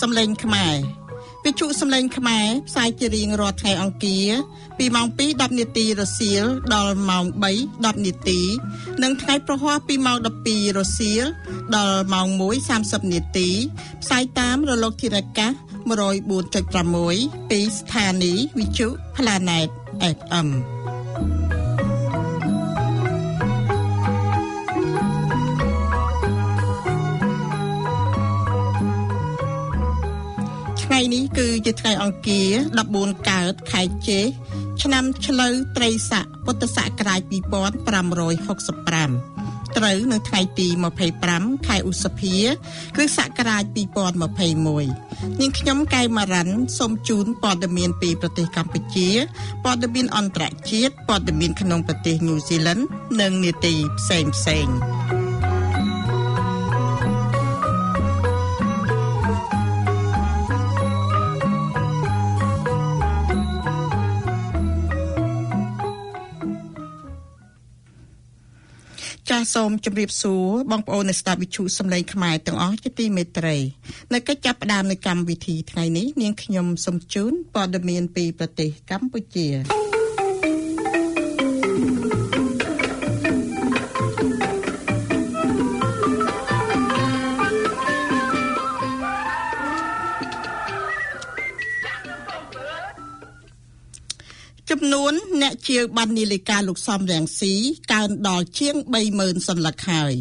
នីវិទ្យុសំឡេងខ្មែរវិទ្យុសំឡេងខ្មែរផ្សាយជារៀងរាល់ថ្ងៃអង្គារពីម៉ោង2:10នាទីរសៀលដល់ម៉ោង3:10នាទីនិងថ្ងៃប្រហ័សពីម៉ោង12រសៀលដល់ម៉ោង1:30នាទីផ្សាយតាមរលកធារកាស104.6ពីស្ថានីយ៍វិទ្យុ Planet FM គឺជាថ្ងៃអង្គារ14កើតខែចេឆ្នាំឆ្លូវត្រីស័កពុទ្ធសករាជ2565ត្រូវនៅថ្ងៃទី25ខែឧសភា គ្រិស្តសករាជ2021នាងខ្ញុំកែវម៉ារ៉ាន់សូមជូនព័ត៌មានពីប្រទេសកម្ពុជាព័ត៌មានអន្តរជាតិព័ត៌មានក្នុងប្រទេសញូហ្សេឡង់និងនាទីផ្សេងផ្សេង ចាសសូមជម្រាបសួរបងប្អូនអ្នកស្ដាប់វិទ្យុសំឡេងខ្មែរទាំងអស់ជាទីមេត្រីនៅកិច្ចចាប់ផ្ដើមនៃកម្មវិធីថ្ងៃនេះនាងខ្ញុំសូមជូនព័ត៌មានពីប្រទេសកម្ពុជា ជាវបាននីលិកាលោកសំរាំងស៊ីកើនដល់ជាង30000សន្លឹកហើយ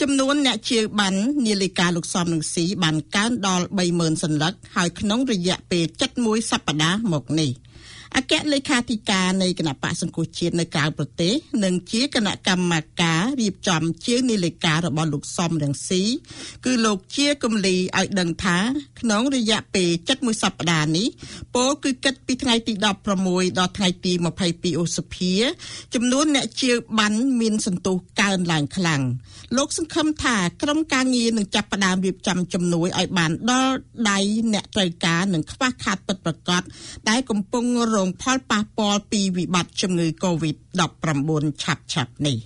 ចំនួនអ្នកជាវបាននីលិកាលោកសំនឹងស៊ីបានកើនដល់30000សន្លឹកហើយក្នុងរយៈពេល71សប្តាហ៍មកនេះ។ អគ្គលេខាធិការនៃគណៈបកសង្គ្រោះជាតិនៅក្រៅប្រទេសនិងជាគណៈកម្មការរៀបចំជានីលេខារបស់លោកសំរងស៊ីគឺលោកជាគំលីឲ្យដឹងថាក្នុងរយៈពេល71សប្តាហ៍នេះពោលគឺគិតពីថ្ងៃទី16ដល់ថ្ងៃទី22ឧសភាចំនួនអ្នកជាបានមានសន្ទុះកើនឡើងខ្លាំងលោកសង្ឃឹមថាក្រុមការងារនឹងចាប់ផ្ដើមរៀបចំជំនួយឲ្យបានដល់ដៃអ្នកត្រូវការនិងខ្វះខាតពិតប្រាកដដែលកំពុងរងផលប៉ះពាល់ពីវិបត្តិជំងឺ Covid-19 ឆាប់ឆាប់នេះ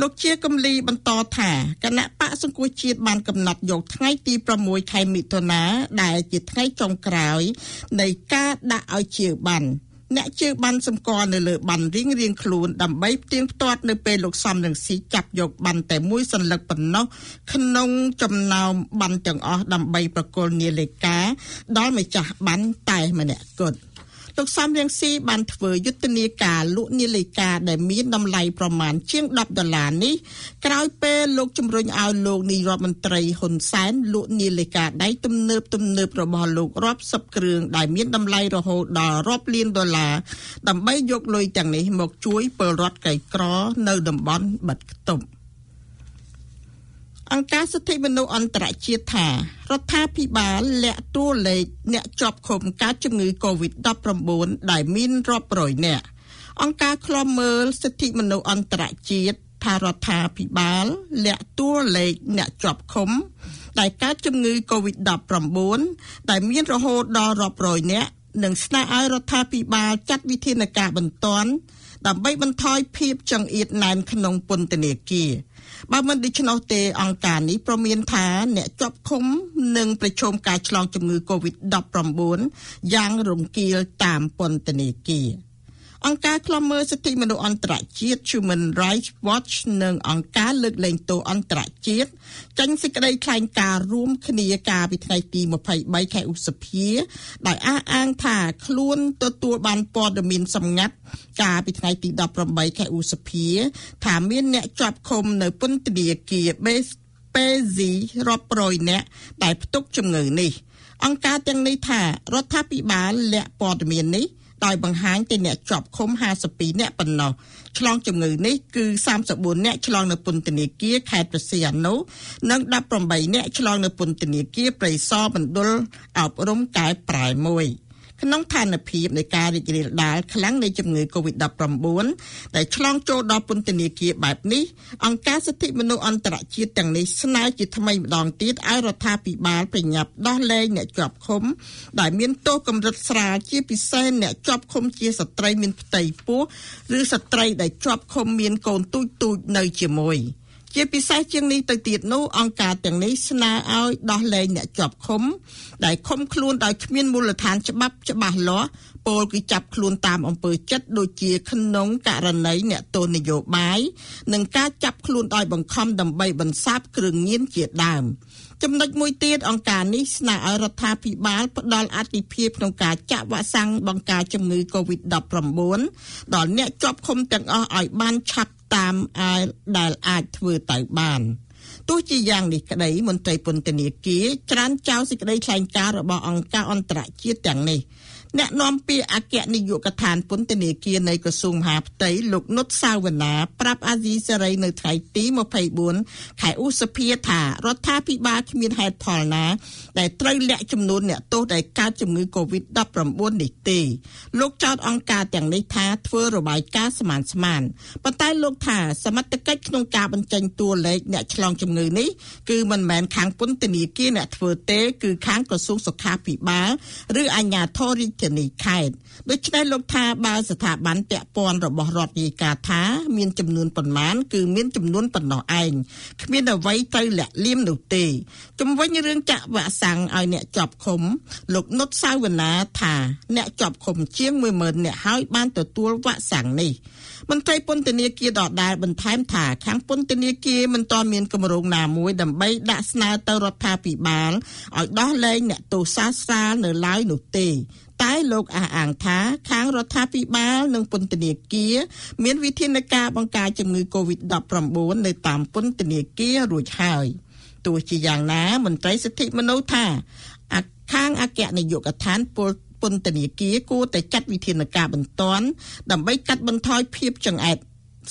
លោកជាកំលីបន្តថាគណៈបកសង្គ្រោះជាតិបានកំណត់យកថ្ងៃទី6ខែមិថុនាដែលជាថ្ងៃចុងក្រោយនៃការដាក់ឲ្យជាបានអ្នកជើបានសម្គាល់នៅលើបានរៀងរៀងខ្លួនដើម្បីផ្ទៀងផ្ទាត់នៅពេលលោកសំនឹងស៊ីចាប់យកបានតែមួយសន្លឹកប៉ុណ្ណោះក្នុងចំណោមបានទាំងអស់ដើម្បីប្រគល់នាឡិកាដល់ម្ចាស់បានតែម្នាក់គត់ លោកសំរៀងស៊ីបានធ្វើយុទ្ធនាការលក់នាឡិកាដែលមានតម្លៃប្រមាណជាង10ដុល្លារនេះក្រោយពេលលោកជំរុញឲ្យលោកនាយរដ្ឋមន្ត្រីហ៊ុនសែនលក់នាឡិកាដៃទំនើបទំនើបរបស់លោករាប់សិបគ្រឿងដែលមានតម្លៃរហូតដល់រាប់លានដុល្លារដើម្បីយកលុយទាំងនេះមកជួយពលរដ្ឋក្រីក្រនៅតំបន់បាត់ខ្ទប់ អង្គការសិទ្ធិមនុស្សអន្តរជាតិថារដ្ឋាភិបាលលាក់តួលេខអ្នកជាប់ឃុំការជំងឺ Covid-19 ដែលមានរាប់រយនាក់អង្គការឃ្លាំមើលសិទ្ធិមនុស្សអន្តរជាតិថារដ្ឋាភិបាលលាក់តួលេខអ្នកជាប់ឃុំដែលកើតជំងឺ Covid-19 ដែលមានរហូតដល់រាប់រយនាក់និងស្នើឲ្យរដ្ឋាភិបាលចាត់វិធានការបន្ទាន់ដើម្បីបន្ថយភាពចង្អៀតណែនក្នុងពន្ធនាគារ បើមិនដូច្នោះទេអង្គការនេះប្រមានថាអ្នកជាប់ឃុំនឹងប្រឈមការឆ្លងជំងឺ Covid-19 យ៉ាងរង្គាលតាមពន្ធនាគារ។ អង្គការឃ្លាំមើលសិទ្ធិមនុស្សអន្តរជាតិ Human Rights Watch និងអង្គការលើកលែងទោសអន្តរជាតិចេញសេចក្តីថ្លែងការណ៍រួមគ្នាកាលពីថ្ងៃទី23ខែឧសភា ដោយអះអាងថាខ្លួនទទួលបានព័ត៌មានសម្ងាត់កាលពីថ្ងៃទី18ខែឧសភា ថាមានអ្នកជាប់ឃុំនៅពន្ធនាគារ Base ពេស៊ីរាប់រយនាក់ដែលផ្ទុកជំងឺនេះអង្គការទាំងនេះថារដ្ឋាភិបាលលាក់ព័ត៌មាននេះ ដោយបង្ហាញទៅអ្នកជាប់ឃុំ52នាក់ប៉ុណ្ណោះឆ្លងជំងឺនេះគឺ34នាក់ឆ្លងនៅពន្ធនាគារខេត្តព្រះសីហនុនិង18នាក់ឆ្លងនៅពន្ធនាគារព្រៃសរមណ្ឌលអប់រំកែប្រែមួយ។ ក្នុងឋានភាពនៃការរីករាលដាលខ្លាំងនៃជំងឺ Covid-19 ដែលឆ្លងចូលដល់ពន្ធនាគារបែបនេះអង្គការសិទ្ធិមនុស្សអន្តរជាតិទាំងនេះស្នើជាថ្មីម្ដងទៀតឲ្យរដ្ឋាភិបាលប្រញាប់ដោះលែងអ្នកជាប់ឃុំ ដែលមានទោសកម្រិតស្រាលជាពិសេសអ្នកជាប់ឃុំជាស្ត្រីមានផ្ទៃពោះឬស្ត្រីដែលជាប់ឃុំមានកូនទូចទូចនៅជាមួយ។ ជាពិសេសជាងនេះទៅទៀតនោះអង្គការទាំងនេះស្នើឲ្យដោះលែងអ្នកជាប់ឃុំ ដែលឃុំខ្លួនដោយគ្មានមូលដ្ឋានច្បាប់ច្បាស់លាស់ពលគឺចាប់ខ្លួនតាមអំពើចិត្តដូចជាក្នុងករណីអ្នកទោសនយោបាយនិងការចាប់ខ្លួនដោយបង្ខំដើម្បីបន្សាបគ្រឿងញៀនជាដើម ចំណុចមួយទៀតអង្គការនេះស្នើឲ្យរដ្ឋាភិបាលផ្ដល់អធិភាពក្នុងការចាក់វ៉ាក់សាំងបង្ការជំងឺ Covid-19 ដល់អ្នកជាប់ឃុំទាំងអស់ឲ្យបានឆាប់តាមដែលអាចធ្វើទៅបានទោះជាយ៉ាងនេះក្តីមន្ត្រីពន្ធនាគារច្រានចោលសេចក្តីថ្លែងការណ៍របស់អង្គការអន្តរជាតិទាំងនេះ អ្នកនាំពាក្យអគ្គនាយកដ្ឋានពន្ធនាគារនៃក្រសួងមហាផ្ទៃលោកនុតសាវណ្ណាប្រាប់អាស៊ីសេរីនៅថ្ងៃទី24ខែឧសភាថារដ្ឋាភិបាលគ្មានហេតុផលណា ដែលត្រូវលាក់ចំនួនអ្នកទោសដែលកើតជំងឺ Covid-19 នេះទេលោកចោទអង្គការទាំងនេះថាធ្វើរបាយការណ៍ស្មានស្មានប៉ុន្តែលោកថាសមត្ថកិច្ចក្នុងការបញ្ចេញតួលេខអ្នកឆ្លងជំងឺនេះគឺមិនមែនខាងពន្ធនាគារអ្នកធ្វើទេ គឺខាងក្រសួងសុខាភិបាលឬអាជ្ញាធររាជធានីខេត្តដូច្នេះលោកថាបើស្ថាប័នពាក់ព័ន្ធរបស់រដ្ឋរាយការណ៍ថាមានចំនួនប៉ុន្មានគឺមានចំនួនប៉ុណ្ណោះឯងគ្មានអ្វីត្រូវលាក់លៀមនោះទេជំវិញរឿងចាក់វ៉ាក់សាំងឲ្យអ្នកជាប់ឃុំ លោកនុតសាវណ្ណាថាអ្នកជាប់ឃុំជាង10000អ្នកហើយបានទទួលវ៉ាក់សាំងនេះមន្ត្រីពន្ធនាគារដដែលបន្ថែមថាខាងពន្ធនាគារមិនទាន់មានគម្រោងណាមួយដើម្បីដាក់ស្នើទៅរដ្ឋាភិបាលឲ្យដោះលែងអ្នកទោសសាស្ត្រានៅឡើយនោះទេ តែលោកអះអាងថាខាងរដ្ឋាភិបាលនិងពន្ធនាគារមានវិធានការបង្ការជំងឺ Covid-19 នៅតាមពន្ធនាគាររួចហើយទោះជាយ៉ាងណាមន្ត្រីសិទ្ធិមនុស្សថាខាងអគ្គនាយកដ្ឋានពលពន្ធនាគារគួរតែចាត់វិធានការបន្ទាន់ដើម្បីកាត់បន្ថយភាពចង្អែត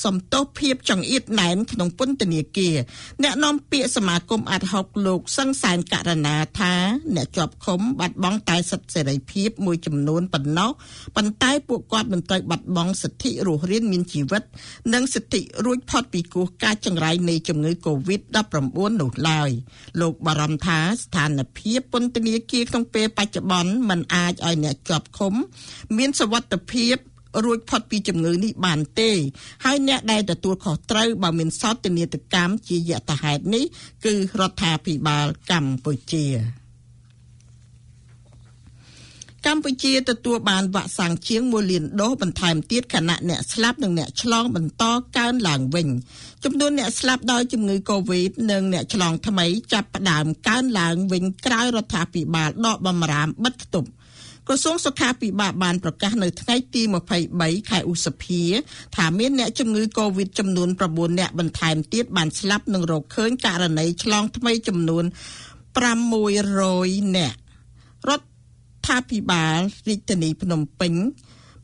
សំទោសភាពចង្អៀតណែនក្នុងពន្ធនាគារអ្នកនាំពាក្យសមាគមអាត់ហុកលោកសង្សានករណាថាអ្នកជាប់ឃុំបាត់បង់តែសិទ្ធិសេរីភាពមួយចំនួនប៉ុណ្ណោះប៉ុន្តែពួកគាត់មិនត្រូវបាត់បង់សិទ្ធិរស់រានមានជីវិត និងសិទ្ធិរួចផុតពីគ្រោះកាចចង្រៃនៃជំងឺ Covid-19 នោះឡើយលោកបារម្ភថាស្ថានភាពពន្ធនាគារក្នុងពេលបច្ចុប្បន្នមិនអាចឲ្យអ្នកជាប់ឃុំ មានសវត្ថិភាព រួចផុតពីជំងឺនេះបានទេហើយអ្នកដែលទទួលខុសត្រូវបើមានសោតនីយកម្មជាយថាហេតុនេះគឺរដ្ឋាភិបាលកម្ពុជាកម្ពុជាទទួលបានវ៉ាក់សាំងជាង1លានដូសបន្ថែមទៀតខណៈអ្នកស្លាប់និងអ្នកឆ្លងបន្តកើនឡើងវិញចំនួនអ្នកស្លាប់ដោយជំងឺ Covid និងអ្នកឆ្លងថ្មីចាប់ផ្ដើមកើនឡើងវិញក្រោយរដ្ឋាភិបាលដកបំរាមបិទគប់ ក្រសួងសុខាភិបាលបានប្រកាសនៅថ្ងៃទី23ខែឧសភាថាមានអ្នកជំងឺ Covid ចំនួន9អ្នកបន្ថែមទៀតបានស្លាប់និងរកឃើញករណីឆ្លងថ្មីចំនួន600អ្នករដ្ឋាភិបាលរាជធានីភ្នំពេញ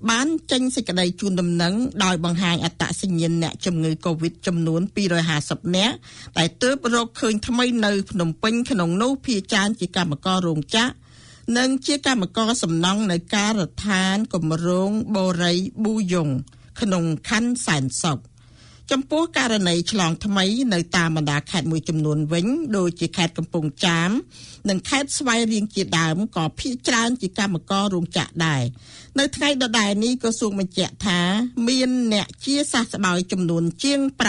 បានចេញសេចក្តីជូនដំណឹងដោយបង្ហាញអត្តសញ្ញាណអ្នកជំងឺ Covid ចំនួន250នាក់ដែលទើបរកឃើញថ្មីនៅភ្នំពេញក្នុងនោះភាគច្រើនជាកម្មកររោងចក្រ និងជាកម្មករសំណង់នៅការដ្ឋានគម្រោងបូរីប៊ូយ៉ុងក្នុងខណ្ឌសែនសុខចំពោះករណីឆ្លងថ្មីនៅតាមបណ្ដាខេត្តមួយចំនួនវិញដូចជាខេត្តកំពង់ចាម និងខេត្តស្វាយរៀងជាដើមក៏ភាគច្រើនជាកម្មកររោងចក្រដែរនៅថ្ងៃដដែលនេះក្រសួងបញ្ជាក់ថា មានអ្នកជាសះស្បើយចំនួនជាង500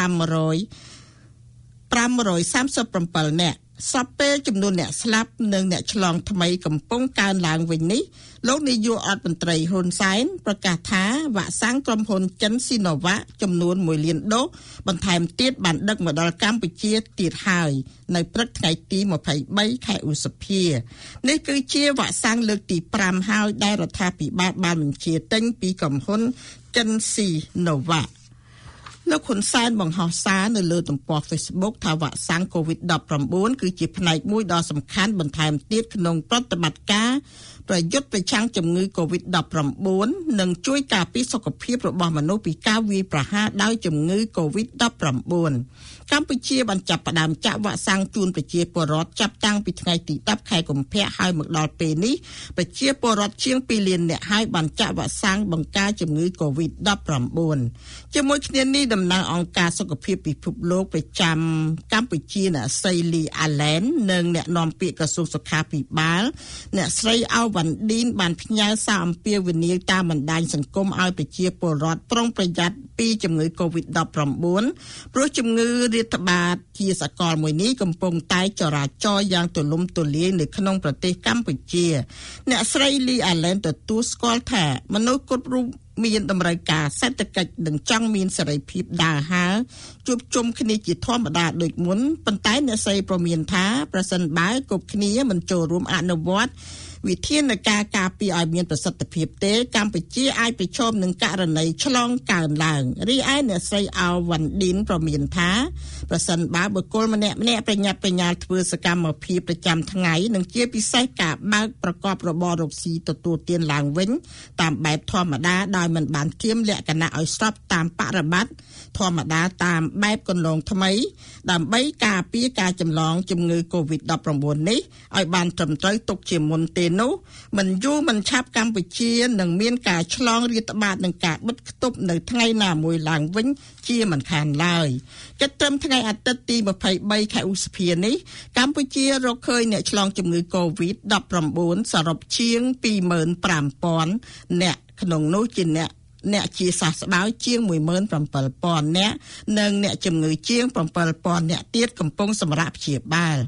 537នាក់ សពពេលចំនួនអ្នកស្លាប់និងអ្នកឆ្លងថ្មីកំពុងកើនឡើងវិញនេះលោកនាយករដ្ឋមន្ត្រីហ៊ុនសែនប្រកាសថាវ៉ាក់សាំងក្រុមហ៊ុនចិនស៊ីណូវ៉ាចំនួន1លានដូសបន្ថែមទៀតបានដឹកមកដល់កម្ពុជាទៀតហើយនៅព្រឹកថ្ងៃទី23ខែឧសភានេះគឺជាវ៉ាក់សាំងលើកទី5ហើយដែលរដ្ឋាភិបាលបានបញ្ជាទិញពីក្រុមហ៊ុនចិនស៊ីណូវ៉ា លោកហ៊ុនសែនបង្ហោះសារនៅលើទំព័រ Facebook ថាវ៉ាក់សាំង COVID-19 គឺជាផ្នែកមួយដ៏សំខាន់បន្ថែមទៀតក្នុងប្រតិបត្តិការប្រយុទ្ធប្រឆាំងជំងឺ Covid-19 និងជួយការពារសុខភាពរបស់មនុស្សពីការវាយប្រហារដោយជំងឺ Covid-19 កម្ពុជាបានចាប់ផ្ដើមចាក់វ៉ាក់សាំងជូនប្រជាពលរដ្ឋចាប់តាំងពីថ្ងៃទី10ខែកុម្ភៈហើយមកដល់ពេលនេះប្រជាពលរដ្ឋជាង2លាននាក់ហើយបានចាក់វ៉ាក់សាំងបង្ការជំងឺ Covid-19 ជាមួយគ្នានេះដំតំណាងអង្គការសុខភាពពិភពលោកប្រចាំកម្ពុជាអ្នកស្រីលីអាឡែននិងអ្នកនាំពាក្យក្រសួងសុខាភិបាលអ្នកស្រីអៅវ៉ាន់ឌីនបានផ្ញើសារអំពាវនាវតាមបណ្ដាញសង្គមឲ្យប្រជាពលរដ្ឋប្រុងប្រយ័ត្នពីជំងឺ Covid-19 ព្រោះជំងឺរាតត្បាតជាសកលមួយនេះកំពុងតែចរាចរយ៉ាងទូលំទូលាយនៅក្នុងប្រទេសកម្ពុជា អ្នកស្រីលីអាឡែនទទួលស្គាល់ថាមនុស្សគ្រប់រូបមានតម្រូវការសេដ្ឋកិច្ចនិងចង់មានសេរីភាពដើរហើរជួបជុំគ្នាជាធម្មតាដូចមុនប៉ុន្តែអ្នកស្រីប្រមានថាប្រសិនបើគ្រប់គ្នាមិនចូលរួមអនុវត្ត វិធានការការពារឲ្យមានប្រសិទ្ធភាពទេកម្ពុជាអាចប្រឈមនឹងករណីឆ្លងកើនឡើងរីឯអ្នកស្រីអោវ៉ាន់ឌីនប្រមានថាប្រសិនបើបុគ្គលម្នាក់ម្នាក់ប្រញាប់ប្រញាល់ធ្វើសកម្មភាពប្រចាំថ្ងៃនិងជាពិសេសការបើកប្រកបរបររកស៊ីទទួលទានឡើងវិញតាមបែបធម្មតាដោយមិនបានធៀមលក្ខណៈឲ្យស្របតាមបរិបត្តិធម្មតាតាមបែបកន្លងថ្មី ដើម្បីការពារការចម្លងជំងឺ Covid-19 នេះឲ្យបានត្រឹមត្រូវទុកជាមុនទេនោះមិនយូរមិនឆាប់កម្ពុជានឹងមានការឆ្លងរាតត្បាតនឹងការបិទគប់នៅថ្ងៃណាមួយឡើងវិញជាមិនខានឡើយគិតត្រឹមថ្ងៃអាទិត្យទី23ខែឧសភានេះកម្ពុជារកឃើញអ្នកឆ្លងជំងឺ Covid-19 សរុបជាង25,000អ្នកក្នុងនោះជាអ្នក អ្នកជាសះស្បើយជាង17000នាក់និងអ្នកជំងឺជាង7000នាក់ទៀតកំពុងសម្រាប់ព្យាបាល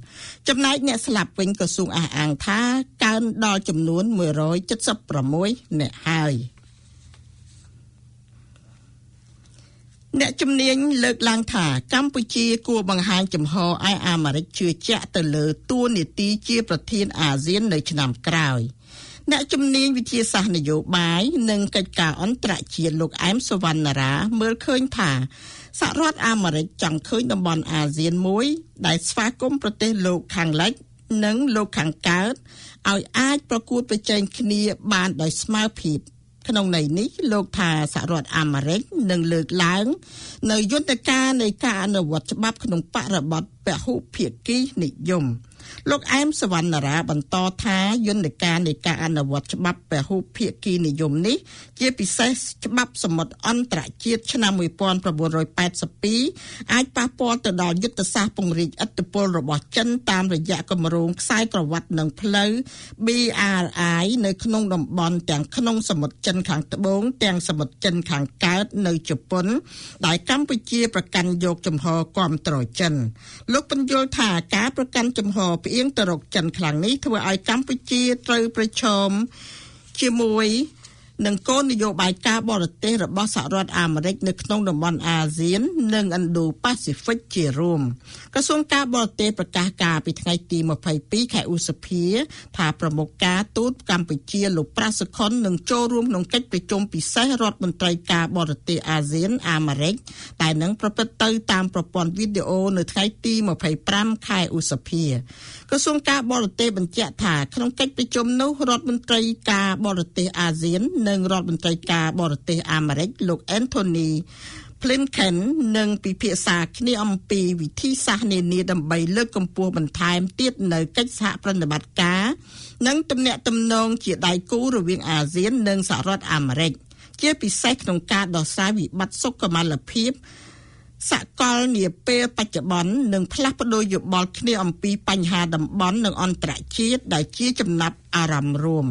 ចំណែកអ្នកស្លាប់វិញក្រសួងអះអាងថាកើនដល់ចំនួន176នាក់ហើយអ្នកជំនាញលើកឡើងថាកម្ពុជាគួរបង្ហាញចំហឲ្យអាមេរិកជឿជាក់ទៅលើតួនាទីជាប្រធានអាស៊ាននៅឆ្នាំក្រោយ។ អ្នកជំនាញវិទ្យាសាស្ត្រនយោបាយនិងកិច្ចការអន្តរជាតិលោកអែមសវណ្ណារាមើលឃើញថាសហរដ្ឋអាមេរិកចង់ឃើញតំបន់អាស៊ានមួយ ដែលស្វាគមន៍ប្រទេសលោកខាងលិច និងលោកខាងកើតឲ្យអាចប្រកួតប្រជែងគ្នាបានដោយស្មើភាពក្នុងន័យនេះលោកថាសហរដ្ឋអាមេរិកនឹងលើកឡើង នៅយន្តការនៃការអនុវត្តច្បាប់ក្នុងបរិបទពហុភាគីនិយម លោកអែមសវណ្ណារាបន្តថាយន្តការនៃការអនុវត្តច្បាប់ពហុភាគីនិយមនេះ ជាពិសេសច្បាប់សមុទ្រអន្តរជាតិឆ្នាំ1982អាចប៉ះពាល់ទៅដល់យុទ្ធសាស្ត្រពង្រីកឥទ្ធិពលរបស់ចិនតាមរយៈគម្រោងខ្សែក្រវ៉ាត់និងផ្លូវ BRI នៅក្នុងតំបន់ទាំងក្នុងសមុទ្រចិនខាងត្បូងទាំងសមុទ្រចិនខាងកើតនៅជប៉ុន ដែលកម្ពុជាប្រកាន់យកចំហគាំទ្រចិន លោកបញ្យល់ថាការប្រកាន់ចំហផ្អៀងទៅរកចិនខ្លាំងនេះធ្វើឲ្យកម្ពុជាត្រូវប្រឈមជាមួយ និងគោលនយោបាយការបរទេសរបស់សហរដ្ឋអាមេរិកនៅក្នុងតំបន់អាស៊ាន និងឥណ្ឌូប៉ាស៊ីហ្វិកជារួមក្រសួងការបរទេសប្រកាសការពីថ្ងៃទី22ខែឧសភា ថាប្រមុខការទូតកម្ពុជាលោកប្រាសុខុននឹងចូលរួមក្នុងកិច្ចប្រជុំពិសេសរដ្ឋមន្ត្រីការបរទេសអាស៊ានអាមេរិកតែនឹងប្រព្រឹត្តទៅតាមប្រព័ន្ធវីដេអូនៅថ្ងៃទី25ខែឧសភាក្រសួងការបរទេសបញ្ជាក់ថាក្នុងកិច្ចប្រជុំនោះរដ្ឋមន្ត្រីការបរទេសអាស៊ាននិងរដ្ឋមន្ត្រីការបរទេសអាមេរិកលោក Anthony Blinken នឹងពិភាក្សាគ្នាអំពីវិធីសាស្ត្រនានាដើម្បីលើកកម្ពស់បន្ថែមទៀតនៅកិច្ចសហប្រតិបត្តិការនិងទំនាក់ទំនងជាដៃគូរវាងអាស៊ាននិងសហរដ្ឋអាមេរិកជាពិសេសក្នុងការដោះស្រាយវិបត្តិសុខុមាលភាពសកលនាពេលបច្ចុប្បន្ននឹងផ្លាស់ប្ដូរយោបល់គ្នាអំពីបញ្ហាតំបន់និងអន្តរជាតិដែលជាចំណាប់អារម្មណ៍រួម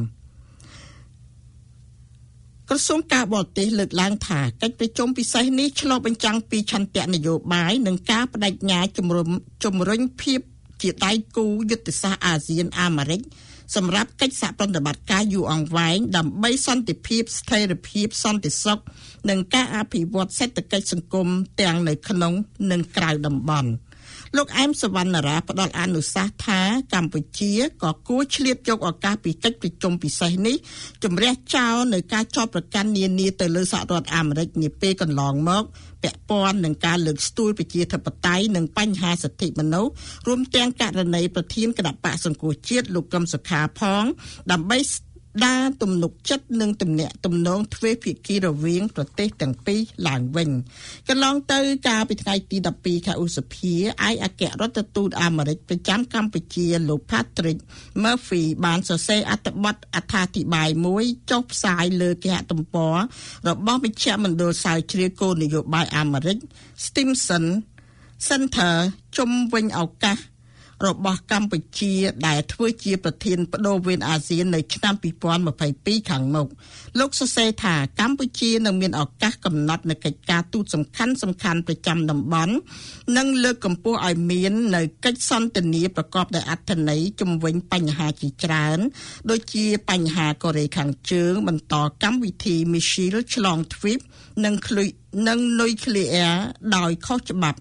ក្រសួងការបរទេសលើកឡើងថាកិច្ចប្រជុំពិសេសនេះឆ្លុះបញ្ចាំងពីឆន្ទៈនយោបាយនិងការបដិញ្ញាជំរុញជំរុញភាពជាដៃគូយុទ្ធសាស្ត្រអាស៊ានអាមេរិកសម្រាប់កិច្ចសហប្រតិបត្តិការយូរអង្វែងដើម្បីសន្តិភាពស្ថិរភាពសន្តិសុខនិងការអភិវឌ្ឍសេដ្ឋកិច្ចសង្គមទាំងនៅក្នុងនិងក្រៅតំបន់ លោកអែមសវណ្ណារាផ្ដល់អនុសាសន៍ថាកម្ពុជាក៏គួរឆ្លៀតយកឱកាសពីកិច្ចប្រជុំពិសេសនេះជំរះចោលនៅការចោទប្រកាន់នានាទៅលើសហរដ្ឋអាមេរិកនាពេលកន្លងមកពាក់ព័ន្ធនឹងការលើកស្ទួយប្រជាធិបតេយ្យនិងបញ្ហាសិទ្ធិមនុស្សរួមទាំងករណីប្រធានគណៈបកសង្គ្រោះជាតិលោកកឹមសុខាផងដើម្បី ដារទំនុកចិត្តនិងទំនាក់ទំនងទ្វេភាគីរវាងប្រទេសទាំងពីរឡើងវិញកន្លងទៅកាលពីថ្ងៃទី12ខែឧសភាឯកអគ្គរដ្ឋទូតអាមេរិកប្រចាំកម្ពុជាលោក Patrick Murphy បានសរសេរអត្ថបទអត្ថាធិប្បាយមួយចុះផ្សាយលើគេហទំព័ររបស់វិជ្ជមណ្ឌលស្រាវជ្រាវគោលនយោបាយអាមេរិក Stimson Center ជុំវិញឱកាស របស់កម្ពុជា ដែលធ្វើជាប្រធានបដូវវេនអាស៊ាននៅឆ្នាំ2022ខាងមុខលោកសរសេរថាកម្ពុជានឹងមានឱកាសកំណត់នៅកិច្ចការទូតសំខាន់សំខាន់ប្រចាំតំបន់និងលើកកម្ពស់ឲ្យមាននៅកិច្ចសន្ទនាប្រកបដោយអត្ថន័យជំវិញបញ្ហាជាច្រើន ដូចជាបញ្ហាកូរ៉េខាងជើង បន្តកម្មវិធី Missile ឆ្លងទ្វីបនិងនិងនុយក្លេអ៊ែរដោយខុសច្បាប់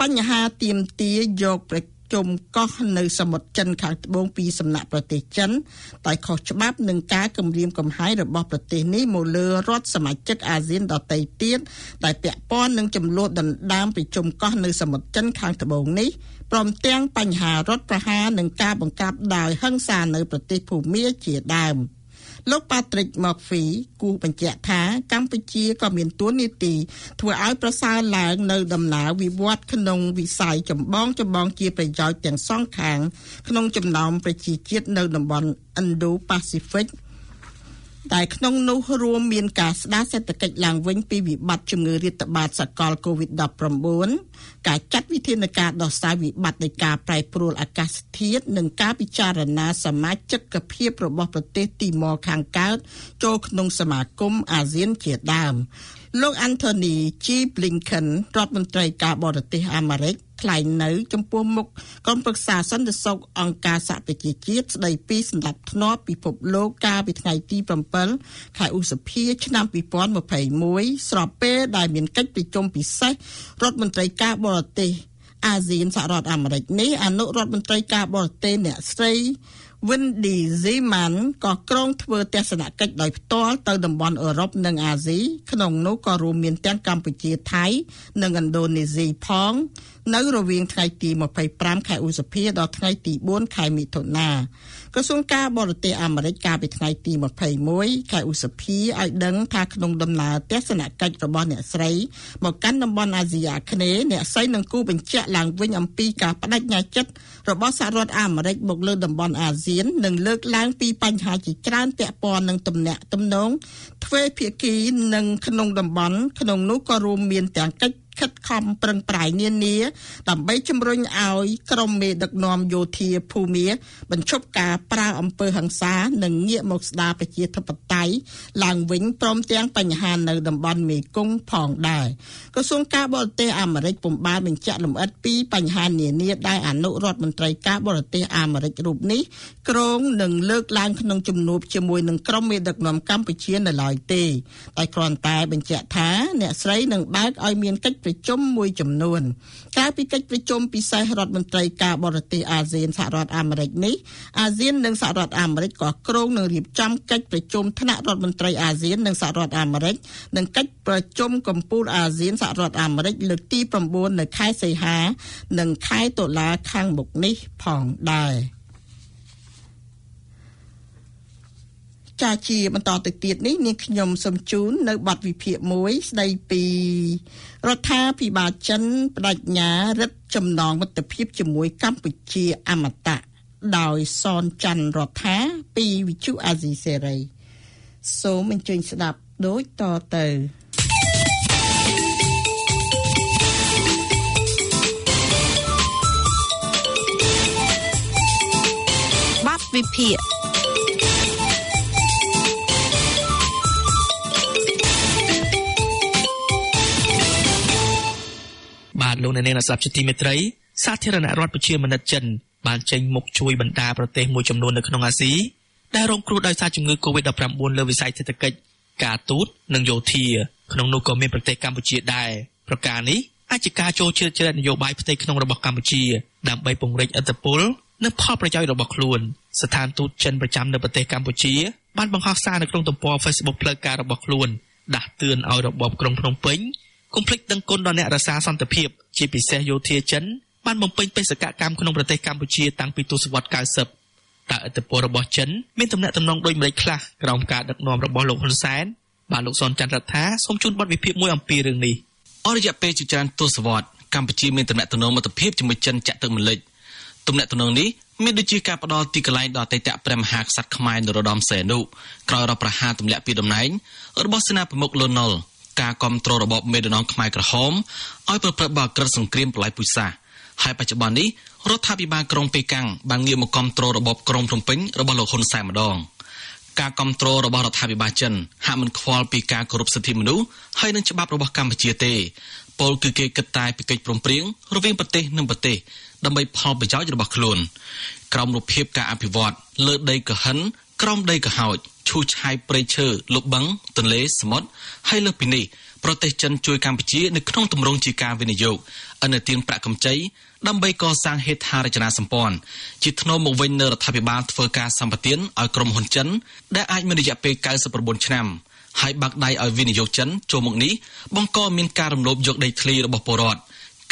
បញ្ហាទៀមទាយកប្រ ជុំកោះនៅសមុទ្រចិនខាងត្បូងពីសំណាក់ប្រទេសចិនដោយខុសច្បាប់នឹងការគម្រាមកំហែងរបស់ប្រទេសនេះមកលើរដ្ឋសមាជិកអាស៊ានដទៃទៀតដែលពាក់ព័ន្ធនឹងចំនួនដណ្ដើមប្រជុំកោះនៅសមុទ្រចិនខាងត្បូងនេះព្រមទាំងបញ្ហារដ្ឋប្រហារនិងការបង្ក្រាបដោយហិង្សានៅប្រទេសភូមាជាដើម។ លោក Patrick Murphy គូបញ្ជាក់ថាកម្ពុជាក៏មានទួនាទីធ្វើឲ្យប្រសើរឡើងនៅដំណើរវិវត្តក្នុងវិស័យចម្បងចម្បងជាប្រយោជន៍ទាំងសងខាង ក្នុងចំណោមប្រជាជាតិនៅតំបន់ Indo-Pacific តែក្នុងនោះរួមមានការស្ដារសេដ្ឋកិច្ចឡើងវិញពីវិបត្តិជំងឺរាតត្បាតសកល COVID-19 ការចាត់វិធានការដោះស្រាយវិបត្តិនៃការប្រែប្រួលអាកាសធាតុនិងការពិចារណាសមាជិកភាពរបស់ប្រទេសទីម៉ូខាងកើតចូលក្នុងសមាគមអាស៊ានជាដើមលោក Anthony G Blinken រដ្ឋមន្ត្រីការបរទេសអាមេរិក ថ្លែងនៅ ចំពោះមុខក្រុមប្រឹក្សាសន្តិសុខអង្គការសហប្រជាជាតិស្ដីពីសម្ដាប់ធ្នាប់ពិភពលោកកាលពីថ្ងៃទី7ខែឧសភាឆ្នាំ2021ស្របពេលដែលមានកិច្ចប្រជុំពិសេសរដ្ឋមន្ត្រីការបរទេសអាស៊ានសហរដ្ឋអាមេរិកនេះអនុរដ្ឋមន្ត្រីការបរទេសអ្នកស្រី Wendy Zeman ក៏ក្រុងធ្វើទស្សនកិច្ចដោយផ្ទាល់ទៅតំបន់អឺរ៉ុបនិងអាស៊ីក្នុងនោះក៏រួមមានទាំងកម្ពុជាថៃ និងឥណ្ឌូនេស៊ីផងនៅរវាងថ្ងៃទី25ខែឧសភាដល់ថ្ងៃទី4ខែមិថុនាក្រសួងការបរទេសអាមេរិកកាលពីថ្ងៃទី21ខែឧសភាឲ្យដឹងថាក្នុងដំណើរទស្សនកិច្ចរបស់អ្នកស្រីមកកាន់តំបន់អាស៊ីអាគ្នេយ៍អ្នកស្រីនឹងគូបញ្ជាក់ឡើងវិញអំពីការបដិញ្ញាចិត្តរបស់សហរដ្ឋអាមេរិកមកលើតំបន់អាស៊ាននិងលើកឡើងពីបញ្ហាជាច្រើនពាក់ព័ន្ធនឹងទំនាក់ទំនងទ្វេភាគីនិងក្នុងតំបន់ក្នុងនោះក៏រួមមានទាំងកិច្ច ខិតខំប្រឹងប្រែងនានា ដើម្បីជំរុញឲ្យក្រមមេដឹកនាំយោធាភូមាបញ្ឈប់ការប្រើអំពើហិង្សា និងងាកមកស្ដារប្រជាធិបតេយ្យឡើងវិញព្រមទាំងបញ្ហានៅតំបន់មេគង្គផងដែរក្រសួងការបរទេសអាមេរិកពុំបានបញ្ជាក់លម្អិតពីបញ្ហានានាដែលអនុរដ្ឋមន្ត្រីការបរទេសអាមេរិករូបនេះក្រុងនឹងលើកឡើងក្នុងជំនួបជាមួយនឹងក្រុមមេដឹកនាំកម្ពុជានៅឡើយទេតែគ្រាន់តែបញ្ជាក់ថាអ្នកស្រីនឹងបើកឲ្យមានកិច្ចប្រជុំមួយចំនួនក្រៅពីកិច្ចប្រជុំពិសេសរដ្ឋមន្ត្រីការបរទេសអាស៊ានសហរដ្ឋអាមេរិកនេះអាស៊ាននិងសហរដ្ឋអាមេរិកក៏គ្រោងនឹងរៀបចំកិច្ចប្រជុំថ្នាក់រដ្ឋមន្ត្រីអាស៊ាននិងសហរដ្ឋអាមេរិកនិងកិច្ចប្រជុំកម្ពុជាអាស៊ានសហរដ្ឋអាមេរិកលើកទី9នៅខែសីហា និងខែតុលាខាងមុខនេះផងដែរ ចាជាបន្តទៅទៀតនេះនាងខ្ញុំសូមជូននៅបទវិភាគមួយស្ដីពីរដ្ឋាភិបាលចិនបដិញ្ញារឹតចំណងមិត្តភាពជាមួយកម្ពុជាអមតៈដោយសនច័ន្ទរដ្ឋាពីវិទ្យុអាស៊ីសេរីសូមអញ្ជើញស្ដាប់ដូចតទៅបាត់វិភាគ លោកអ្នកនាងស្ដាប់ជាទីមេត្រីសាធារណរដ្ឋប្រជាមានិតចិនបានចេញមុខជួយបណ្ដាប្រទេសមួយចំនួននៅក្នុងអាស៊ីដែលរងគ្រោះដោយសារជំងឺ Covid-19 លើវិស័យសេដ្ឋកិច្ចការទូតនិងយោធាក្នុងនោះក៏មានប្រទេសកម្ពុជាដែរប្រការនេះអាចជាការចូលជ្រៀតជ្រែកនយោបាយផ្ទៃក្នុងរបស់កម្ពុជាដើម្បីពង្រីកឥទ្ធិពលនិងផលប្រយោជន៍របស់ខ្លួន ស្ថានទូតចិនប្រចាំនៅប្រទេសកម្ពុជាបានបង្ហោះសារនៅក្នុងទំព័រ Facebook ផ្លូវការរបស់ខ្លួនដាស់តឿនឲ្យរបបក្រុងភ្នំពេញ កុំភ្លេចដឹងគុណដល់អ្នករក្សាសន្តិភាពជាពិសេសយោធាចិនបានបំពេញបេសកកម្មក្នុងប្រទេសកម្ពុជាតាំងពីទសវត្សរ៍90តើឥទ្ធិពលរបស់ចិនមានទំនាក់ទំនងដូចម្តេចខ្លះក្រោមការដឹកនាំរបស់លោកហ៊ុនសែនបាទលោកសនច័ន្ទរដ្ឋាសូមជូនបទវិភាគមួយអំពីរឿងនេះអររយៈពេលជាច្រើនទសវត្សរ៍កម្ពុជាមានទំនាក់ទំនងមិត្តភាពជាមួយចិនចាក់ទឹកម្លេចទំនាក់ទំនងនេះមានដូចជាការផ្ដល់ទីកន្លែងដល់អតីតព្រះមហាក្សត្រខ្មែរនរោត្តមសីហនុក្រោយរដ្ឋប្រហារទម្លាក់ពីតំណែងរបស់សេនាប្រមុខលន់នល់ ការគ្រប់គ្រងរបបមេដឹកនាំខ្មែរក្រហមឲ្យប្រព្រឹត្តបទក្រិតសង្គ្រាមប្រល័យពូជសាសន៍ហើយបច្ចុប្បន្ននេះរដ្ឋាភិបាលក្រុងប៉េកាំងបានងាកមកគ្រប់គ្រងរបបក្រុងភ្នំពេញរបស់លោកហ៊ុនសែនម្ដងការគ្រប់គ្រងរបស់រដ្ឋាភិបាលចិនហាក់មិនខ្វល់ពីការគោរពសិទ្ធិមនុស្សហើយនឹងច្បាប់របស់កម្ពុជាទេពលគឺគេគិតតែពីកិច្ចព្រមព្រៀងរវាងប្រទេសនិងប្រទេសដើម្បីផលប្រយោជន៍របស់ខ្លួនក្រោមរូបភាពការអភិវឌ្ឍលើដីកហិនក្រោមដីកហោច ឈូសឆាយព្រៃឈើលុបបឹងទន្លេសមុទ្រហើយលើពីនេះប្រទេសចិនជួយកម្ពុជានៅក្នុងទម្រង់ជាការវិនិយោគអនុទានប្រាក់កម្ចីដើម្បីកសាងហេដ្ឋារចនាសម្ព័ន្ធជាធ្នូមកវិញនៅរដ្ឋាភិបាលធ្វើការសម្បទានឲ្យក្រុមហ៊ុនចិនដែលអាចមានរយៈពេល99ឆ្នាំហើយបាក់ដៃឲ្យវិនិយោគចិនចូលមកនេះបង្កមានការរំលោភយកដីធ្លីរបស់ពលរដ្ឋ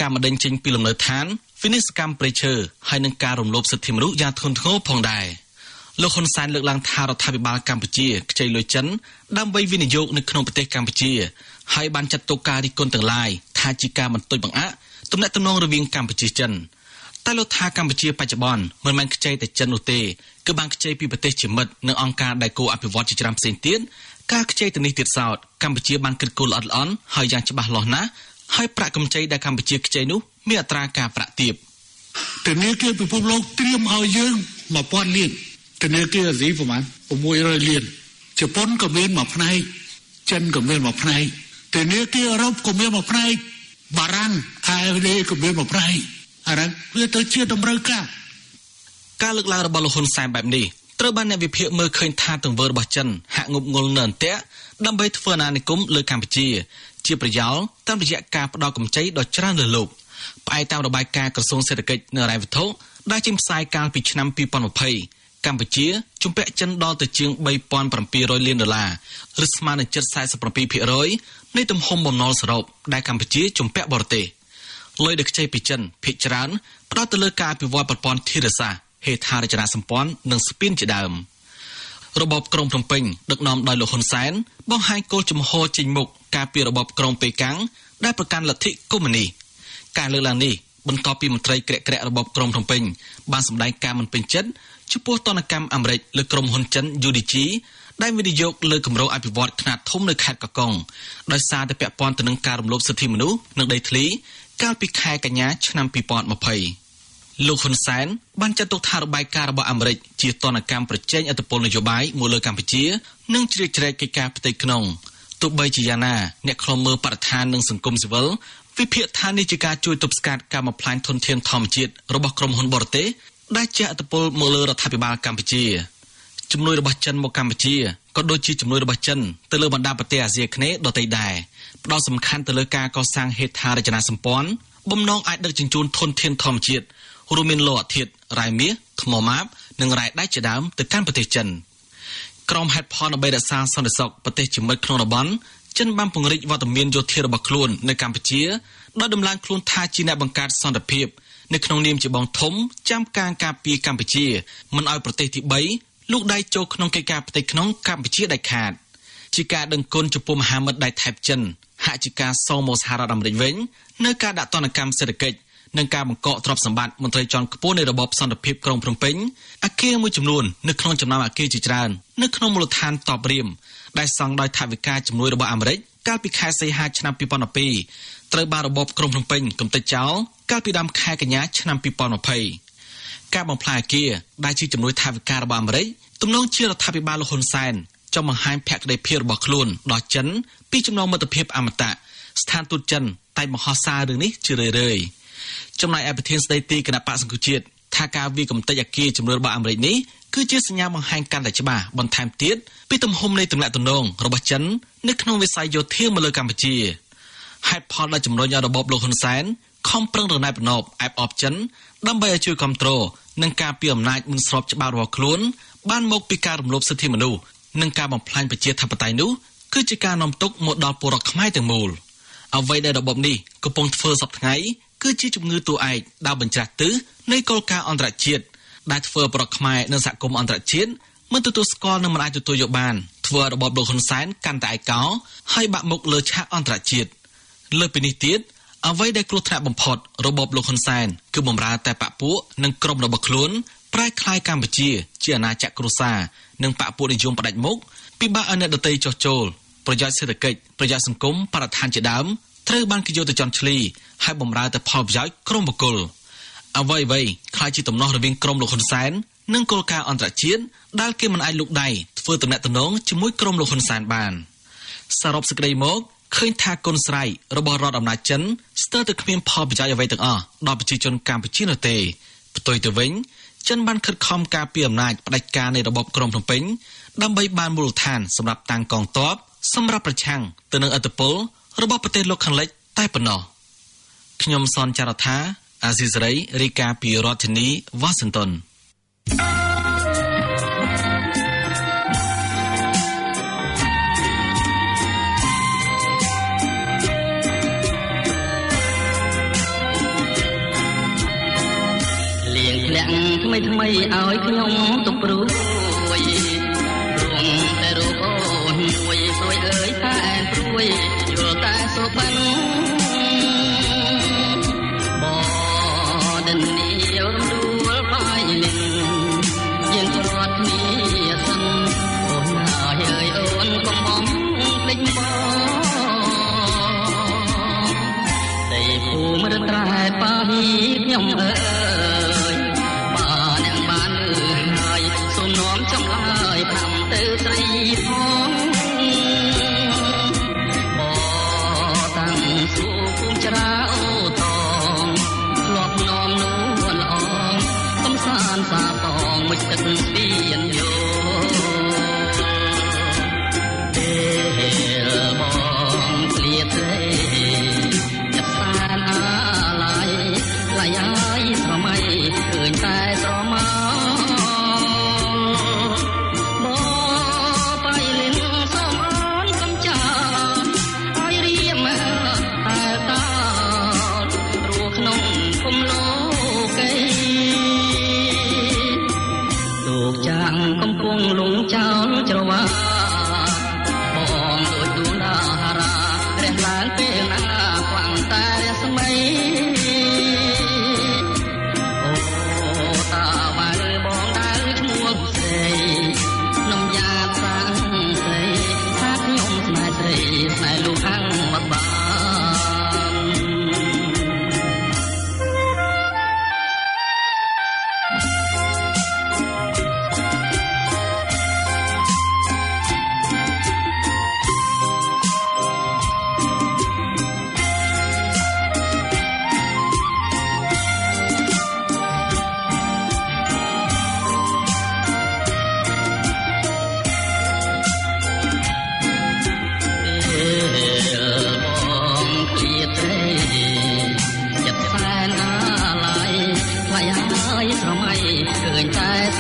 ការមិនដេញចេញពីលំនៅឋានវិនិស្សកម្មព្រៃឈើហើយនឹងការរំលោភសិទ្ធិមនុស្សយ៉ាងធ្ងន់ធ្ងរផងដែរ លោកហ៊ុនសែនលើកឡើងថារដ្ឋាភិបាលកម្ពុជាខ្ចីលុយចិនដើម្បីវិនិយោគនៅក្នុងប្រទេសកម្ពុជាហើយបានចាត់ទុកការរិះគន់ទាំងឡាយថាជាការបន្ទុយបង្អាក់ទំនាក់ទំនងរវាងកម្ពុជាចិនតែលោកថាកម្ពុជាបច្ចុប្បន្នមិនមែនខ្ចីតែចិននោះទេគឺបានខ្ចីពីប្រទេសជាមិត្តនិងអង្គការដែលគោអភិវឌ្ឍជាច្រើនផ្សេងទៀតការខ្ចីទៅនេះទៀតសោតកម្ពុជាបានគិតគូរល្អិតល្អន់ហើយយ៉ាងច្បាស់លាស់ណាស់ហើយប្រាក់កម្ចីដែលកម្ពុជាខ្ចីនោះមានអត្រាការប្រាក់ទាបធនាគារពិភពលោកត្រៀមឲ្យយើង1000លាន ធនាគារអាស៊ីប្រហែល600លានជប៉ុនក៏មានមួយផ្នែកចិនក៏មានមួយផ្នែកធនាគារអឺរ៉ុបក៏មានមួយផ្នែកបារាំង AFD ក៏មានមួយផ្នែកអារ៉ាវាទៅជាតម្រូវការការលើកឡើងរបស់លោកហ៊ុនសែនបែបនេះត្រូវបានអ្នកវិភាគមើលឃើញថាទង្វើរបស់ចិនហាក់ងប់ងល់នៅអន្ទាក់ដើម្បីធ្វើអាណានិគមលើកម្ពុជា ជាប្រយោលតាមរយៈការផ្ដោតកម្ចីដ៏ច្រើនលើលោកផ្អែកតាមរបាយការណ៍ក្រសួងសេដ្ឋកិច្ចនិងរ៉ែវត្ថុដែលចេញផ្សាយកាលពីឆ្នាំ2020 កម្ពុជាជំពាក់ចិនដល់ទៅជាង3700លានដុល្លារឬស្មើនឹងជិត47%នៃទំហំបំណុលសរុបដែលកម្ពុជាជំពាក់បរទេសលុយដែលខ្ចីពីចិនភាគច្រើនផ្ដោតទៅលើការអភិវឌ្ឍប្រព័ន្ធធារាសាស្ត្រហេដ្ឋារចនាសម្ព័ន្ធនិងស្ពានជាដើមរបបក្រុងភ្នំពេញដឹកនាំដោយលោកហ៊ុនសែនបង្ហាញគោលជំហរចេញមុខការពីរបបក្រុងប៉េកាំងដែលប្រកាន់លទ្ធិកុម្មុយនីសការលើកឡើងនេះបន្ទាប់ពីមន្ត្រីក្រាក់ក្រាក់របបក្រុងភ្នំពេញបានសម្ដែងការមិនពេញចិត្ត ចំពោះទណ្ឌកម្មអាមេរិកលើក្រុមហ៊ុនចិន UDG ដែលវិនិយោគលើគម្រោងអភិវឌ្ឍខ្នាតធំនៅខេត្តកកុងដោយសារតែពាក់ព័ន្ធទៅនឹងការរំលោភសិទ្ធិមនុស្សនិងដីធ្លីកាលពីខែកញ្ញាឆ្នាំ2020លោកហ៊ុនសែនបានចាត់ទុកថារបាយការណ៍របស់អាមេរិកជាទណ្ឌកម្មប្រជែងអធិបុលនយោបាយមកលើកម្ពុជា និងជ្រៀតជ្រែកកិច្ចការផ្ទៃក្នុងទោះបីជាយ៉ាងណាអ្នកខ្លំមើលបរិស្ថាននិងសង្គមស៊ីវិលវិភាគថានេះជាការជួយទប់ស្កាត់ការបំផ្លាញធនធានធម្មជាតិរបស់ក្រុមហ៊ុនបរទេស ដែលជាអធិបុលមកលើរដ្ឋាភិបាលកម្ពុជាជំនួយរបស់ចិនមកកម្ពុជាក៏ដូចជាជំនួយរបស់ចិនទៅលើបណ្ដាប្រទេសអាស៊ីអាគ្នេយ៍ដទៃដែរផ្ដោតសំខាន់ទៅលើការកសាងហេដ្ឋារចនាសម្ព័ន្ធបំណងអាចដឹកជញ្ជូនធនធានធម្មជាតិរួមមានលោហៈធាតុរ៉ែមាសថ្មម៉ាបនិងរ៉ែដែកជាដើមទៅកាន់ប្រទេសចិនក្រុមហេតុផលដើម្បីរក្សាសន្តិសុខប្រទេសជាមិត្តក្នុងតំបន់ចិនបានពង្រីកវត្តមានយោធារបស់ខ្លួននៅកម្ពុជាដោយដំឡើងខ្លួនថាជាអ្នកបង្កើតសន្តិភាព នៅក្នុងនាមជាបងធំចាំការការពារកម្ពុជាមិនឲ្យប្រទេសទី3លោកដៃចូលក្នុងកិច្ចការផ្ទៃក្នុងកម្ពុជាដាច់ខាតជាការដឹងគុណចំពោះមហាមិត្តដៃថៃចិនហាក់ជាការសងមកសហរដ្ឋអាមេរិកវិញនៅការដាក់ទណ្ឌកម្មសេដ្ឋកិច្ចនិងការបង្កកទ្រព្យសម្បត្តិមន្ត្រីជាន់ខ្ពស់នៃរបបសន្តិភាពក្រុងភ្នំពេញអគារមួយចំនួននៅក្នុងចំណោមអគារជាច្រើននៅក្នុងមូលដ្ឋានតបរៀមដែលសង់ដោយថវិកាជំនួយរបស់អាមេរិកកាលពីខែសីហាឆ្នាំ2012 ត្រូវបានរបបក្រុងភ្នំពេញកំទេចចោលកាលពីដើមខែកញ្ញាឆ្នាំ2020ការបំផ្លាញអគារដែលជាជំនួយថវិការបស់អាមេរិកទំនងជារដ្ឋាភិបាលលហ៊ុនសែនចង់បង្ហាញភក្តីភាពរបស់ខ្លួនដល់ចិនពីចំណងមិត្តភាពអមតៈស្ថានទូតចិនតែមហោសាររឿងនេះជារឿយៗចំណែកឯប្រធានស្ដីទីគណៈបកសង្គ្រោះជាតិថាការវាកំទេចអគារជំនួយរបស់អាមេរិកនេះគឺជាសញ្ញាបង្ហាញកាន់តែច្បាស់បន្ថែមទៀតពីទំហំនៃទំនាក់ទំនងរបស់ចិននៅក្នុងវិស័យយោធាមកលើកម្ពុជា ហេតុផលដែលជំរុញឲ្យរបបលោកហ៊ុនសែនខំប្រឹងរណែបរណបអែបអបចិនដើម្បីឲ្យជួយគ្រប់គ្រងនិងការពីអំណាចមិនស្របច្បាប់របស់ខ្លួនបានមកពីការរំលោភសិទ្ធិមនុស្សនិងការបំផ្លាញប្រជាធិបតេយ្យនោះគឺជាការនាំទុកមកដល់ពលរដ្ឋខ្មែរទាំងមូលអ្វីដែលរបបនេះកំពុងធ្វើសពថ្ងៃគឺជាជំងឺតួឯកដែលបញ្ច្រាស់ទិសនៃគោលការណ៍អន្តរជាតិដែលធ្វើប្រកខ្មែរនិងសហគមន៍អន្តរជាតិមិនទទួលស្គាល់និងមិនអាចទទួលយកបានធ្វើរបបលោកហ៊ុនសែនកាន់តែឯកោហើយបាក់មុខលើឆាកអន្តរជាតិ លើពីនេះទៀតអ្វីដែលគ្រោះថ្នាក់បំផុតរបបលោកហ៊ុនសែនគឺបំរើតែបពពួកនិងក្រុមរបស់ខ្លួនប្រែក្លាយកម្ពុជាជាអាណាចក្រគ្រួសារនិងបពពួកនិយមផ្ដាច់មុខពិបាកឲ្យអ្នកដទៃចោះចូលប្រយោជន៍សេដ្ឋកិច្ចប្រយោជន៍សង្គមបរិស្ថានជាដើមត្រូវបានគេយកទៅចន់ឈ្លីហើយបំរើតែផលប្រយោជន៍ក្រុមបុគ្គលអ្វីអ្វីខ្លាចជាទំនាស់រវាងក្រុមលោកហ៊ុនសែននិងគោលការណ៍អន្តរជាតិដែលគេមិនអាចលូកដៃធ្វើទំនាក់ទំនងជាមួយក្រុមលោកហ៊ុនសែនបានសរុបសេចក្តីមក ឃើញថាគុណស្រ័យរបស់រដ្ឋអំណាចចិនស្ទើរតែគ្មានផលប្រយោជន៍អ្វីទាំងអស់ដល់ប្រជាជនកម្ពុជានោះទេផ្ទុយទៅវិញចិនបានខិតខំការពារអំណាចផ្ដាច់ការនៃរបបក្រុងភ្នំពេញដើម្បីបានមូលដ្ឋានសម្រាប់តាំងកងទ័ពសម្រាប់ប្រឆាំងទៅនឹងឥទ្ធិពលរបស់ប្រទេសលោកខាងលិចតែប៉ុណ្ណោះខ្ញុំសនចាររថាអាស៊ីសេរីរាយការណ៍ពីរដ្ឋធានីវ៉ាស៊ីនតោន ថ្មីថ្មីឲ្យខ្ញុំទុកព្រួយរួមតែរូបអូនមួយស្រួយអើយតែព្រួយយល់តែសុបិនបដនីយរំដួលបាយលិនយើងគ្រាត់គ្នាសិនអូនហើយអើយអូនកុំបំភ្លេចបងតែភូមិរត្រែប៉ាហ៊ីខ្ញុំអើយ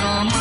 បងប្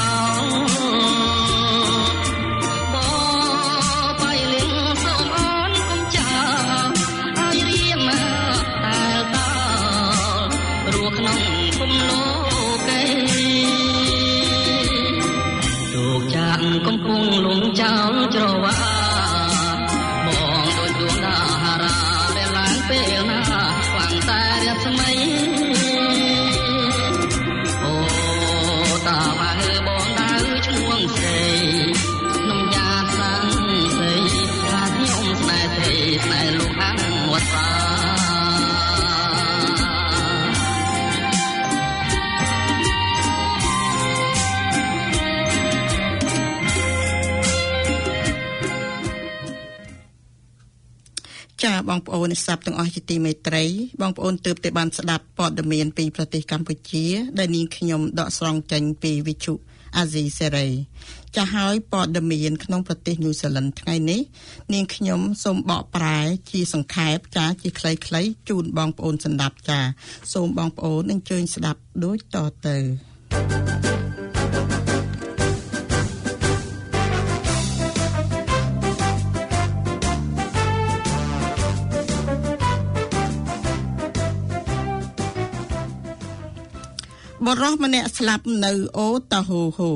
អូនស្ដាប់ទាំងអស់ជាទីមេត្រីបងប្អូនទើបតែបានស្ដាប់ព័ត៌មានពីប្រទេសកម្ពុជា ដែលនាងខ្ញុំដកស្រង់ចេញពីវិទ្យុអាស៊ីសេរីចាស់ហើយព័ត៌មានក្នុងប្រទេសញូហ្សេឡង់ថ្ងៃនេះ នាងខ្ញុំសូមបកប្រែជាសង្ខេបចាជាខ្លីៗជូនបងប្អូនស្ដាប់ចាសូមបងប្អូនអញ្ជើញស្ដាប់ដូចតទៅ thank you បបរិសម្នាក់ស្លាប់នៅអូតាហូហូ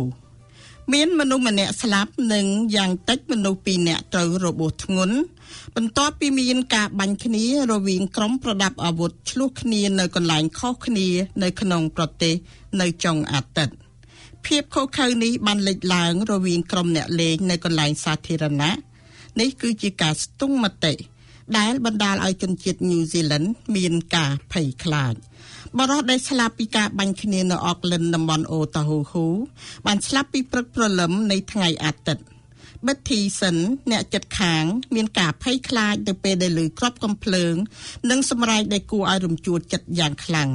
មានមនុស្សម្នាក់ស្លាប់និងយ៉ាងតិចមនុស្ស2នាក់ត្រូវរបួសធ្ងន់បន្ទាប់ពីមានការបាញ់គ្នារវាងក្រុមប្រដាប់អាវុធឆ្លោះគ្នានៅកន្លែងខុសគ្នានៅក្នុងប្រទេសនៅចុងអាទិត្យភាពខុសខើនេះបានលេចឡើងរវាងក្រុមអ្នកលេងនៅកន្លែងសាធារណៈនេះគឺជាការស្ទង់មតិ ដែលបណ្ដាលឲ្យជនជាតិញូហ្សេឡង់មានការភ័យខ្លាចបរិសុទ្ធដែលស្លាប់ពីការបាញ់គ្នានៅអកលិនតំបន់អូតាហូហ៊ូបានស្លាប់ពីព្រឹកព្រលឹមនៃថ្ងៃអាទិត្យប៊ិតធីសិនអ្នកចិត្តខាង មានការភ័យខ្លាចទៅពេលដែលឮគ្រាប់កំភ្លើង និងសម្រែកដែលគួរឲ្យរំជួលចិត្តយ៉ាងខ្លាំង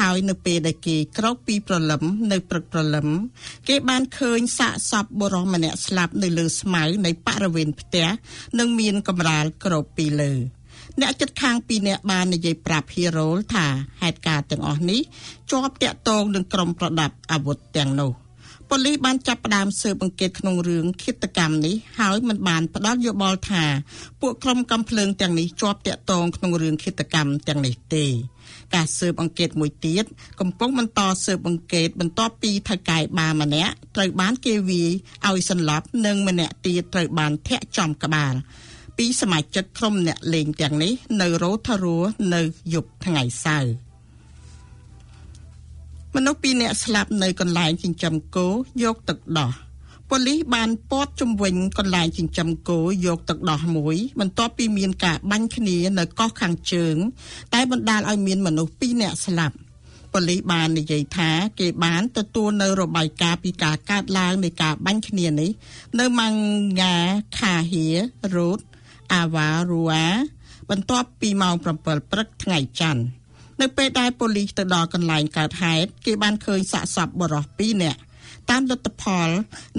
ហើយនៅពេលដែលគេក្រោកពីព្រលឹមនៅព្រឹកព្រលឹមគេបានឃើញសាកសពបុរសម្នាក់ស្លាប់នៅលើស្មៅនៃបរិវេណផ្ទះនិងមានកម្រាលគ្របពីលើអ្នកចិត្តខាងពីរនាក់បាននិយាយប្រាប់ហ៊ីរ៉ូលថាហេតុការណ៍ទាំងអស់នេះជាប់តាក់ទងនឹងក្រុមប្រដាប់អាវុធទាំងនោះប៉ូលីសបានចាប់ផ្ដើមស៊ើបអង្កេតក្នុងរឿងឃាតកម្មនេះហើយមិនបានផ្ដល់យោបល់ថាពួកក្រុមកំភ្លើងទាំងនេះជាប់តាក់ទងក្នុងរឿងឃាតកម្មទាំងនេះទេ ការស៊ើបអង្កេតមួយទៀតកំពុងបន្តស៊ើបអង្កេតបន្ទាប់ពីថៅកែបាម្នាក់ត្រូវបានគេវាយឲ្យសន្លប់និងម្នាក់ទៀតត្រូវបានធាក់ចំក្បាលពីសមាជិកក្រុមអ្នកលេងទាំងនេះនៅរ៉ូថារួនៅយប់ថ្ងៃសៅរ៍មនុស្សពីរនាក់ស្លាប់នៅកន្លែងចិញ្ចឹមគោយកទឹកដោះ ប៉ូលីសបានព័ទ្ធជំវិញកន្លែងចិញ្ចឹមគោយកទឹកដោះមួយ បន្ទាប់ពីមានការបាញ់គ្នានៅកោះខាងជើង តែបណ្ដាលឲ្យមានមនុស្ស2នាក់ស្លាប់ប៉ូលីសបាននិយាយថាគេបានទទួលនៅរបាយការណ៍ពីការកើតឡើងនៃការបាញ់គ្នានេះ នៅម៉ាំងងា ខាហៀរ៉ូតអាវ៉ារូអាបន្ទាប់ពីម៉ោង7ព្រឹកថ្ងៃច័ន្ទនៅពេលដែលប៉ូលីសទៅដល់កន្លែងកើតហេតុគេបានឃើញសាកសពបរិសុទ្ធ2នាក់ តាមលទ្ធផល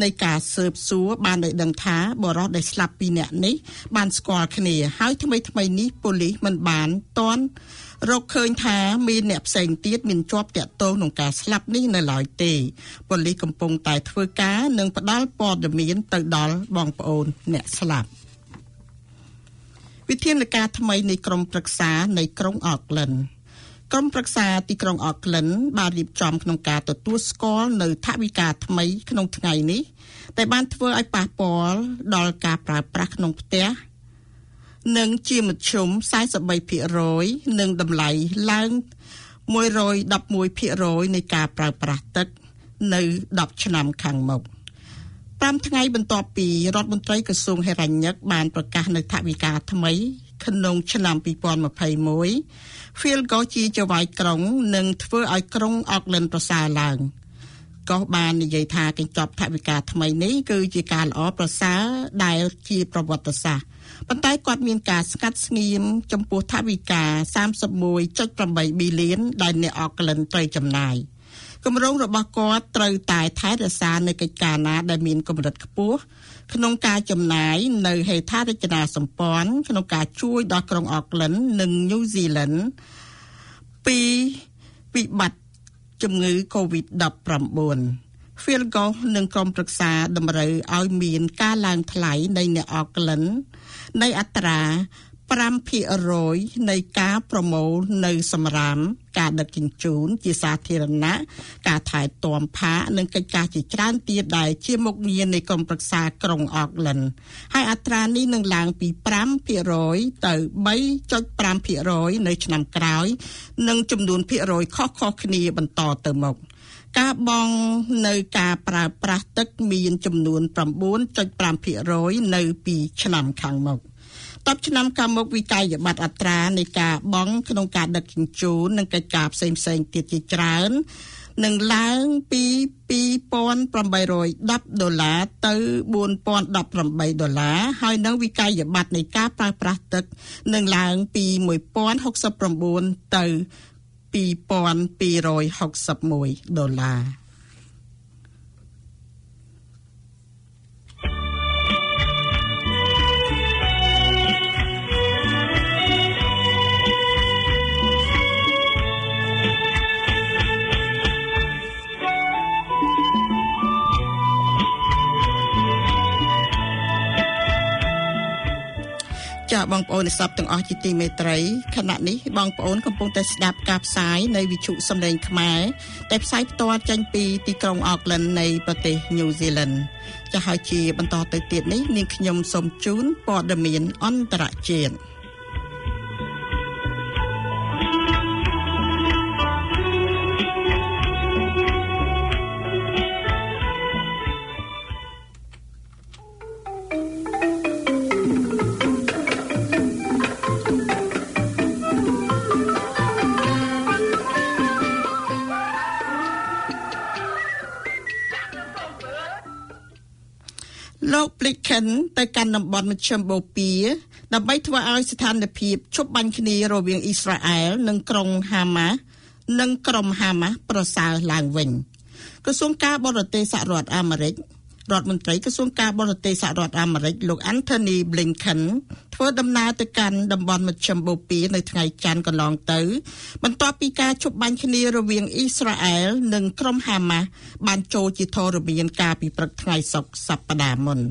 នៃការស៊ើបសួរបានឲ្យដឹងថាបរិសុទ្ធដែលស្លាប់2នាក់នេះបានស្គាល់គ្នាហើយថ្មីថ្មីនេះប៉ូលីសមិនបានតន់រកឃើញថាមានអ្នកផ្សេងទៀតមានជាប់តាក់ទងក្នុងការស្លាប់នេះនៅឡើយទេប៉ូលីសកំពុងតែធ្វើការនិងផ្ដល់ព័ត៌មានទៅដល់បងប្អូនអ្នកស្លាប់វិធានការថ្មីនៃក្រមប្រឹក្សានៃក្រុងអកលិន ក្រុមប្រឹក្សាទីក្រុងអកលិនបានរៀបចំក្នុងការទទួលស្គាល់នៅថវិកាថ្មីក្នុងថ្ងៃនេះតែបានធ្វើឲ្យប៉ះពាល់ដល់ការប្រើប្រាស់ក្នុងផ្ទះនិងជាមធ្យម43%និងតម្លៃឡើង111%នៃការប្រើប្រាស់ទឹកនៅ10ឆ្នាំខាងមុខ5ថ្ងៃបន្ទាប់ពីរដ្ឋមន្ត្រីក្រសួងហិរញ្ញិកបានប្រកាសនៅថវិកាថ្មីក្នុងឆ្នាំ2021 Phil ក៏ជាចៅហ្វាយក្រុងនឹងធ្វើឲ្យក្រុងអកលិនប្រសើរឡើងក៏បាននិយាយថាកញ្ចប់ថវិកាថ្មីនេះគឺជាការល្អប្រសើរដែលជាប្រវត្តិសាស្ត្រប៉ុន្តែគាត់មានការស្កាត់ស្ងៀមចំពោះថវិកា31.8ប៊ីលានដែលអ្នកអកលិនត្រូវចំណាយគម្រោងរបស់គាត់ត្រូវតែថែរក្សានៅកិច្ចការណាដែលមានកម្រិតខ្ពស់ ក្នុងការចំណាយនៅហេដ្ឋារចនាសម្ព័ន្ធក្នុងការជួយដល់ក្រុងអកលិននិងញូហ្សេឡង់ពីវិបត្តិជំងឺ Covid-19 Philgo និងក្រុមប្រឹក្សាតម្រូវឲ្យមានការឡើងថ្លៃនៃអ្នកអកលិននៃអត្រា 5%នៃការប្រមូលនៅសម្រាម ការដឹកជញ្ជូនជាសាធារណៈការថែទាំផាកនិងកិច្ចការជាច្រើនទៀតដែលជាមុខងារនៃក្រុមប្រឹក្សាក្រុងអកលិនហើយអត្រានេះនឹងឡើងពី5%ទៅ3.5%នៅឆ្នាំក្រោយ និងចំនួនភាគរយខុសៗគ្នាបន្តទៅមុខការបង់នៅការប្រើប្រាស់ទឹកមានចំនួន9.5%នៅពីឆ្នាំខាងមុខ 10ឆ្នាំខាងមុខវិក័យប័ត្រអត្រានៃការបង់ក្នុងការដឹកជញ្ជូននិងកិច្ចការផ្សេងផ្សេងទៀតជាច្រើននឹងឡើងពី2810ដុល្លារទៅ4018ដុល្លារហើយនឹងវិក័យប័ត្រនៃការប្រើប្រាស់ទឹកនឹងឡើងពី1069ទៅ2261ដុល្លារ ចចាបងប្អូនអ្នកស្ដាប់ទាំងអស់ជាទីមេត្រីខណៈនេះបងប្អូនកំពុងតែស្ដាប់ការផ្សាយនៃវិទ្យុសំឡេងខ្មែរដែលផ្សាយផ្ទាល់ចេញពីទីក្រុងអូកឡែននៃប្រទេសញូហ្សេឡង់ចាហើយជាបន្តទៅទៀតនេះនាងខ្ញុំសូមជូនព័ត៌មានអន្តរជាតិ លោក Blinken ទៅកាន់តំបន់មជ្ឈមបូព៌ាដើម្បីធ្វើឲ្យស្ថានភាពជប់បាញ់គ្នារវាងអ៊ីស្រាអែលនិងក្រុងហាម៉ាស់និងក្រុមហាម៉ាស់ប្រសើរឡើងវិញក្រសួងការបរទេសសហរដ្ឋអាមេរិករដ្ឋមន្ត្រីក្រសួងការបរទេសសហរដ្ឋអាមេរិកលោក Anthony Blinken ធ្វើដំណើរទៅកាន់តំបន់មជ្ឈមបូព៌ានៅថ្ងៃច័ន្ទកន្លងទៅ បន្ទាប់ពីការជប់បាញ់គ្នារវាងអ៊ីស្រាអែលនិងក្រុមហាម៉ាស់បានចូលជាធរមានកាលពីព្រឹកថ្ងៃសុក្រសប្តាហ៍មុន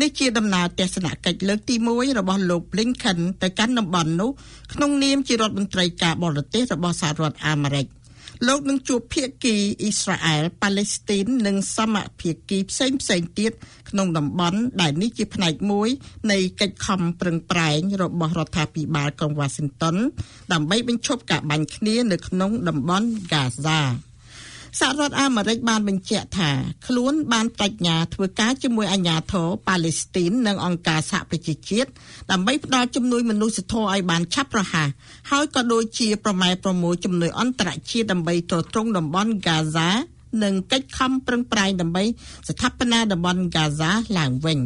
នេះជាដំណើរទស្សនកិច្ចលើកទី1របស់លោក Blinken ទៅកាន់តំបន់នោះក្នុងនាមជារដ្ឋមន្ត្រីការបរទេសរបស់សហរដ្ឋអាមេរិក។លោកនឹងជួបភាគីអ៊ីស្រាអែលប៉ាឡេស្ទីននិងសមភាគីផ្សេងផ្សេងទៀតក្នុងតំបន់ដែលនេះជាផ្នែកមួយនៃកិច្ចខំប្រឹងប្រែងរបស់រដ្ឋាភិបាលក្រុងវ៉ាស៊ីនតោនដើម្បីបញ្ឈប់ការបាញ់គ្នានៅក្នុងតំបន់ហ្គាហ្សា សហរដ្ឋអាមេរិកបានបញ្ជាក់ថាខ្លួនបានបញ្ញាធ្វើការជាមួយអាជ្ញាធរប៉ាឡេស្ទីននិងអង្គការសហប្រជាជាតិដើម្បីផ្ដល់ជំនួយមនុស្សធម៌ឲ្យបានឆាប់រហ័សហើយក៏ដូចជាប្រម៉ែប្រមូលជំនួយអន្តរជាតិដើម្បីទ្រទ្រង់តំបន់ហ្គាហ្សានិងកិច្ចខំប្រឹងប្រែងដើម្បីស្ថាបនាតំបន់ហ្គាហ្សាឡើងវិញ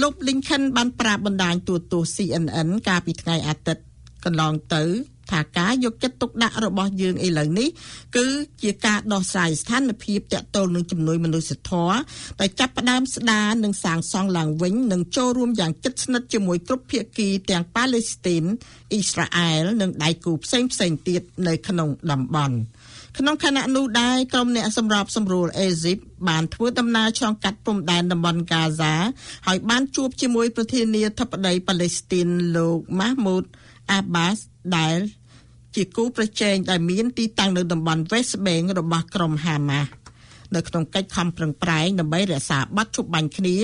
លោក Blinken បានប្រាប់បណ្ដាញទូរទស្សន៍ CNN កាលពីថ្ងៃអាទិត្យកន្លងទៅ ថាការយកចិត្តទុកដាក់របស់យើងឥឡូវនេះគឺជាការដោះស្រាយស្ថានភាពតកតលនឹងជំនួយមនុស្សធម៌ដែលចាប់ផ្ដើមស្ដារនិងសាងសង់ឡើងវិញនិងចូលរួមយ៉ាងជិតស្និទ្ធជាមួយគ្រប់ភាគីទាំងប៉ាឡេស្ទីនអ៊ីស្រាអែលនិងដៃគូផ្សេងផ្សេងទៀតនៅក្នុងតំបន់ក្នុងខណៈនោះដែរក្រុមអ្នកសម្របសម្រួលអេស៊ីបបានធ្វើដំណើរឆ្លងកាត់ព្រំដែនតំបន់កាហ្សាហើយបានជួបជាមួយប្រធានាធិបតីប៉ាឡេស្ទីនលោកម៉ាហ្មូតអាបាសដែល ជាគូប្រជែងដែលមានទីតាំងនៅតំបន់ West Bank របស់ក្រុមហាម៉ាស់នៅក្នុងកិច្ចខំប្រឹងប្រែងដើម្បីរក្សាប័ណ្ណឈប់បាញ់គ្នា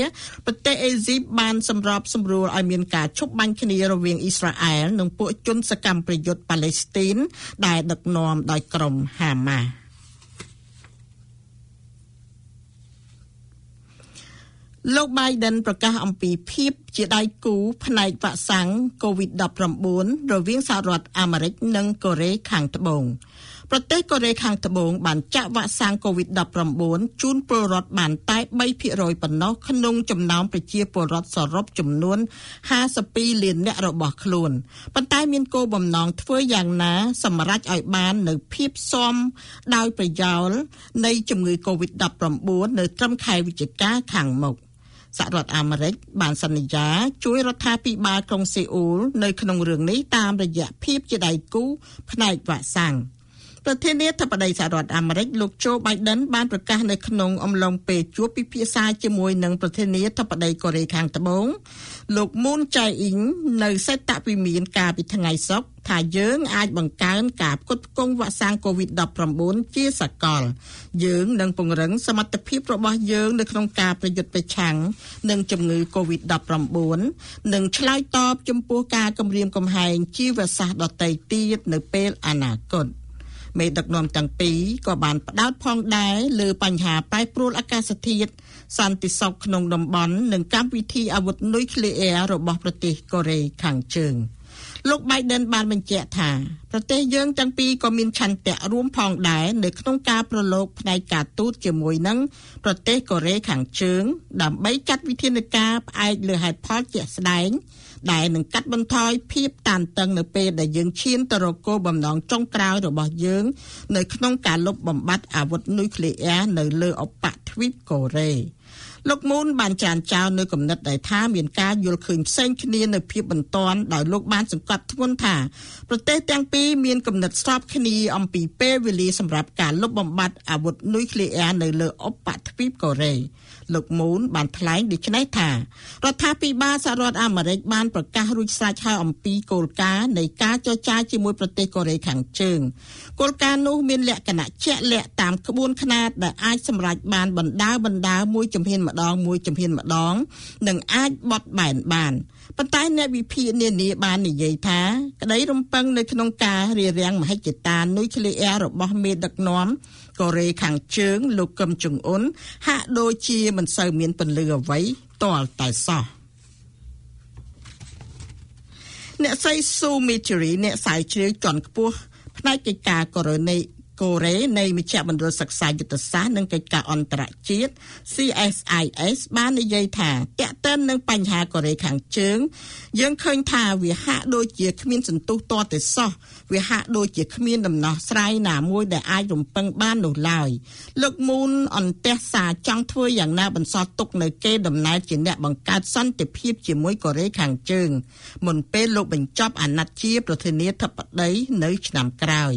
ប្រទេសអេស៊ីបបានសម្របសម្រួលឲ្យមានការឈប់បាញ់គ្នារវាងអ៊ីស្រាអែលនិងពួកជនសកម្មប្រយុទ្ធប៉ាឡេស្ទីនដែលដឹកនាំដោយក្រុមហាម៉ាស់ លោក Biden ប្រកាសអំពីភាពជាដៃគូផ្នែកវ៉ាក់សាំង COVID-19 រវាងសហរដ្ឋអាមេរិកនិងកូរ៉េខាងត្បូងប្រទេសកូរ៉េខាងត្បូងបានចាក់វ៉ាក់សាំង COVID-19 ជូនពលរដ្ឋបានតែ3%ប៉ុណ្ណោះក្នុងចំណោមប្រជាពលរដ្ឋសរុបចំនួន52លាននាក់របស់ខ្លួនប៉ុន្តែមានគោលបំណងធ្វើយ៉ាងណា សម្រាប់ឲ្យបាននៅភាពសមដោយប្រយោលនៃជំងឺ COVID-19 នៅត្រឹមខែវិច្ឆិកាខាងមុខ សហរដ្ឋអាមេរិកបានសន្យាជួយរដ្ឋាភិបាលក្រុងសេអ៊ូលនៅក្នុងរឿងនេះតាមរយៈភាពជាដៃគូផ្នែកវ៉ាក់សាំង ប្រធានាធិបតីសហរដ្ឋអាមេរិកលោកโจ Biden បានប្រកាសនៅក្នុងអំឡុងពេលជួបពិភាក្សាជាមួយនឹងប្រធានាធិបតីកូរ៉េខាងត្បូងលោក Moon Jae-in នៅសេតវិមានកាលពីថ្ងៃសុក្រថាយើងអាចបង្កើនការផ្គត់ផ្គង់វ៉ាក់សាំង COVID-19 ជាសកល យើងនឹងពង្រឹងសមត្ថភាពរបស់យើងនៅក្នុងការប្រយុទ្ធប្រឆាំងនឹងជំងឺ COVID-19 និងឆ្លើយតបចំពោះការគំរាមកំហែងជីវសាស្ត្រដទៃទៀតនៅពេលអនាគត មេដឹកនាំទាំងពីរក៏បានផ្ដោតផងដែរលើបញ្ហាប្រែប្រួលអាកាសធាតុសន្តិសុខក្នុងតំបន់និងកម្មវិធីអាវុធនុយក្លេអ៊ែររបស់ប្រទេសកូរ៉េខាងជើង។លោក Biden បានបញ្ជាក់ថាប្រទេសយើងទាំងពីរក៏មានឆន្ទៈរួមផងដែរនៅក្នុងការប្រឡូកផ្នែកការទូតជាមួយនឹងប្រទេសកូរ៉េខាងជើង ដើម្បីចាត់វិធានការផ្អែកលើហេតុផលជាក់ស្ដែង ដែលនឹងកាត់បន្ថយភាពតានតឹងនៅពេលដែលយើងឈានទៅរកគោលបំណងចុងក្រោយរបស់យើង នៅក្នុងការលុបបំបាត់អាវុធនុយក្លេអ៊ែរនៅលើអបទ្វីបកូរ៉េ លោកមូនបានចានចោលនៅគំនិតដែលថាមានការយល់ឃើញផ្សេងគ្នានៅភាពបន្ទាន់ដោយលោកបានសង្កត់ធ្ងន់ថាប្រទេសទាំងពីរមានគំនិតស្របគ្នាអំពីពេលវេលាសម្រាប់ការលុបបំបាត់អាវុធនុយក្លេអ៊ែរនៅលើឧបទ្វីបកូរ៉េលោកមូនបានថ្លែងដូចនេះថារដ្ឋាភិបាលសហរដ្ឋអាមេរិកបានប្រកាសរួចស្រេចហើយអំពីគោលការណ៍នៃការចរចាជាមួយប្រទេសកូរ៉េខាងជើងគោលការណ៍នោះមានលក្ខណៈជាក់លាក់តាមក្បួនខ្នាតដែលអាចសម្រេចបានបណ្ដាបណ្ដាមួយជំហានម្ដងមួយជំហានម្ដងនិងអាចបត់បែនបានប៉ុន្តែអ្នកវិភាគនានាបាននិយាយថាក្តីរំពឹងនៅក្នុងការរារាំងមហិច្ឆតានុយក្លេអ៊ែររបស់មេដឹកនាំកូរ៉េខាងជើងលោកកឹមចុងអ៊ុនហាក់ដូចជាមិនសូវមានពន្លឺអ្វីទាល់តែសោះអ្នកស្រីស៊ូមីធីរីអ្នកស្រាវជ្រាវជាន់ខ្ពស់ផ្នែកកិច្ចការកូរ៉េនៃ កូរ៉េនៃមជ្ឈមណ្ឌលសិក្សាយុទ្ធសាស្ត្រនិងកិច្ចការអន្តរជាតិ CSIS បាននិយាយថាតកតិននឹងបញ្ហាកូរ៉េខាងជើងយើងឃើញថាវាហាក់ដូចជាគ្មានសន្ទុះតតែសោះ វាហាក់ដូចជាគ្មានដំណោះស្រាយណាមួយដែលអាចរំពឹងបាននោះឡើយលោកមូនអន្តេសាចង់ធ្វើយ៉ាងណាបន្សល់ទុកនៅគេដំណើរជាអ្នកបង្កើតសន្តិភាពជាមួយកូរ៉េខាងជើងមុនពេលលោកបញ្ចប់អាណត្តិជាប្រធានាធិបតីនៅឆ្នាំក្រោយ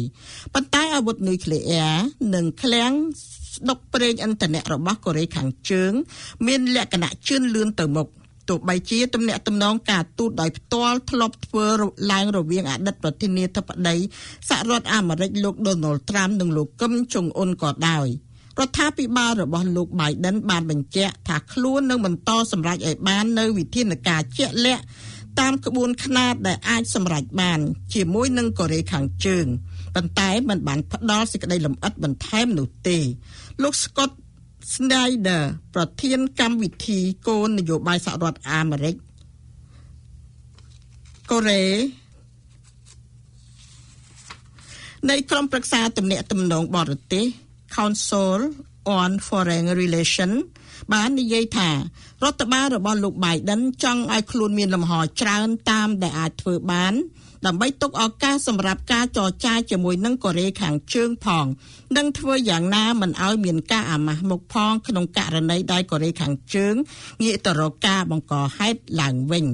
ប៉ុន្តែអាវុធនុយក្លេអ៊ែរនិងឃ្លាំងស្ដុកប្រេងឥន្ធនៈរបស់កូរ៉េខាងជើង មានលក្ខណៈជឿនលឿនទៅមុខ ទោះបីជាទំនាក់ទំនងការទូតដោយផ្ទាល់ធ្លាប់ធ្វើឡើងរវាងអតីតប្រធានាធិបតីសហរដ្ឋអាមេរិកលោក Donald Trump និងលោកកឹមចុងអ៊ុនក៏ដោយរដ្ឋាភិបាលរបស់លោក Biden បានបញ្ជាក់ថាខ្លួននឹងបន្តសម្រេចឲ្យបាននៅវិធានការជាក់លាក់តាមក្បួនខ្នាតដែលអាចសម្រេចបាន ជាមួយនឹងកូរ៉េខាងជើងប៉ុន្តែมันបានផ្ដល់សេចក្តីលម្អិតបន្ថែមនោះទេលោក Scott Snyder ប្រធានកម្មវិធីគោលនយោបាយសហរដ្ឋអាមេរិកកូរ៉េនៃក្រុមប្រឹក្សាទំនាក់ទំនងបរទេស Council on Foreign Relations បាននិយាយថារដ្ឋបាលរបស់លោក Biden ចង់ឲ្យខ្លួនមានលំហច្រើនតាមដែលអាចធ្វើបាន ដើម្បីទុកឱកាសសម្រាប់ការចរចាជាមួយនឹងកូរ៉េខាងជើងផងនិងធ្វើយ៉ាងណាមិនឲ្យមានការអាម៉ាស់មុខផងក្នុងករណីដែលកូរ៉េខាងជើងងាកទៅរកការបង្កហេតុឡើងវិញ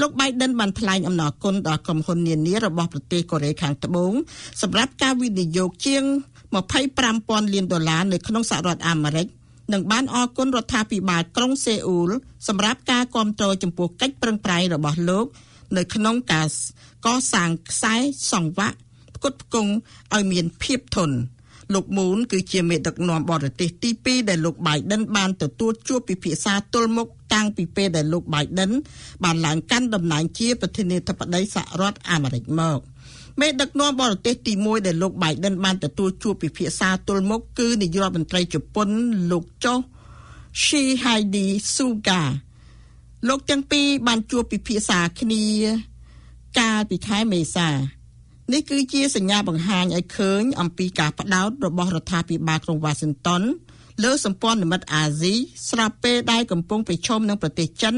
លោក Biden បានថ្លែងអំណរគុណដល់ក្រុមហ៊ុននានារបស់ប្រទេសកូរ៉េខាងត្បូងសម្រាប់ការវិនិយោគជាង25,000លានដុល្លារនៅក្នុងសហរដ្ឋអាមេរិកនិងបានអរគុណរដ្ឋាភិបាលក្រុងសេអ៊ូលសម្រាប់ការគ្រប់គ្រងចំពោះកិច្ចប្រឹងប្រែងរបស់លោក នៅក្នុងការកសាងខ្សែសង្វាក់ផ្គត់ផ្គង់ឲ្យមានភាពធន់លោកមូនគឺជាមេដឹកនាំបរទេសទី2ដែលលោក Biden បានទទួលជួបពិភាក្សាទល់មុខតាំងពីពេលដែលលោក Biden បានឡើងកាន់តំណែងជាប្រធានាធិបតីសហរដ្ឋអាមេរិកមកមេដឹកនាំបរទេសទី1ដែលលោក Biden បានទទួលជួបពិភាក្សាទល់មុខគឺនាយករដ្ឋមន្ត្រីជប៉ុនលោកចុះ Shihide Suga លោកទាំងពីរបានជួបពិភាក្សាគ្នា កាលពីខែមេសានេះគឺជាសញ្ញាបង្ហាញឲ្យឃើញអំពីការបដោតរបស់រដ្ឋាភិបាលក្រុងវ៉ាស៊ីនតោនលើសម្ព័ន្ធមិត្តអាស៊ីស្រាប់ពេលដែលកំពុងប្រឈមនឹងប្រទេសចិន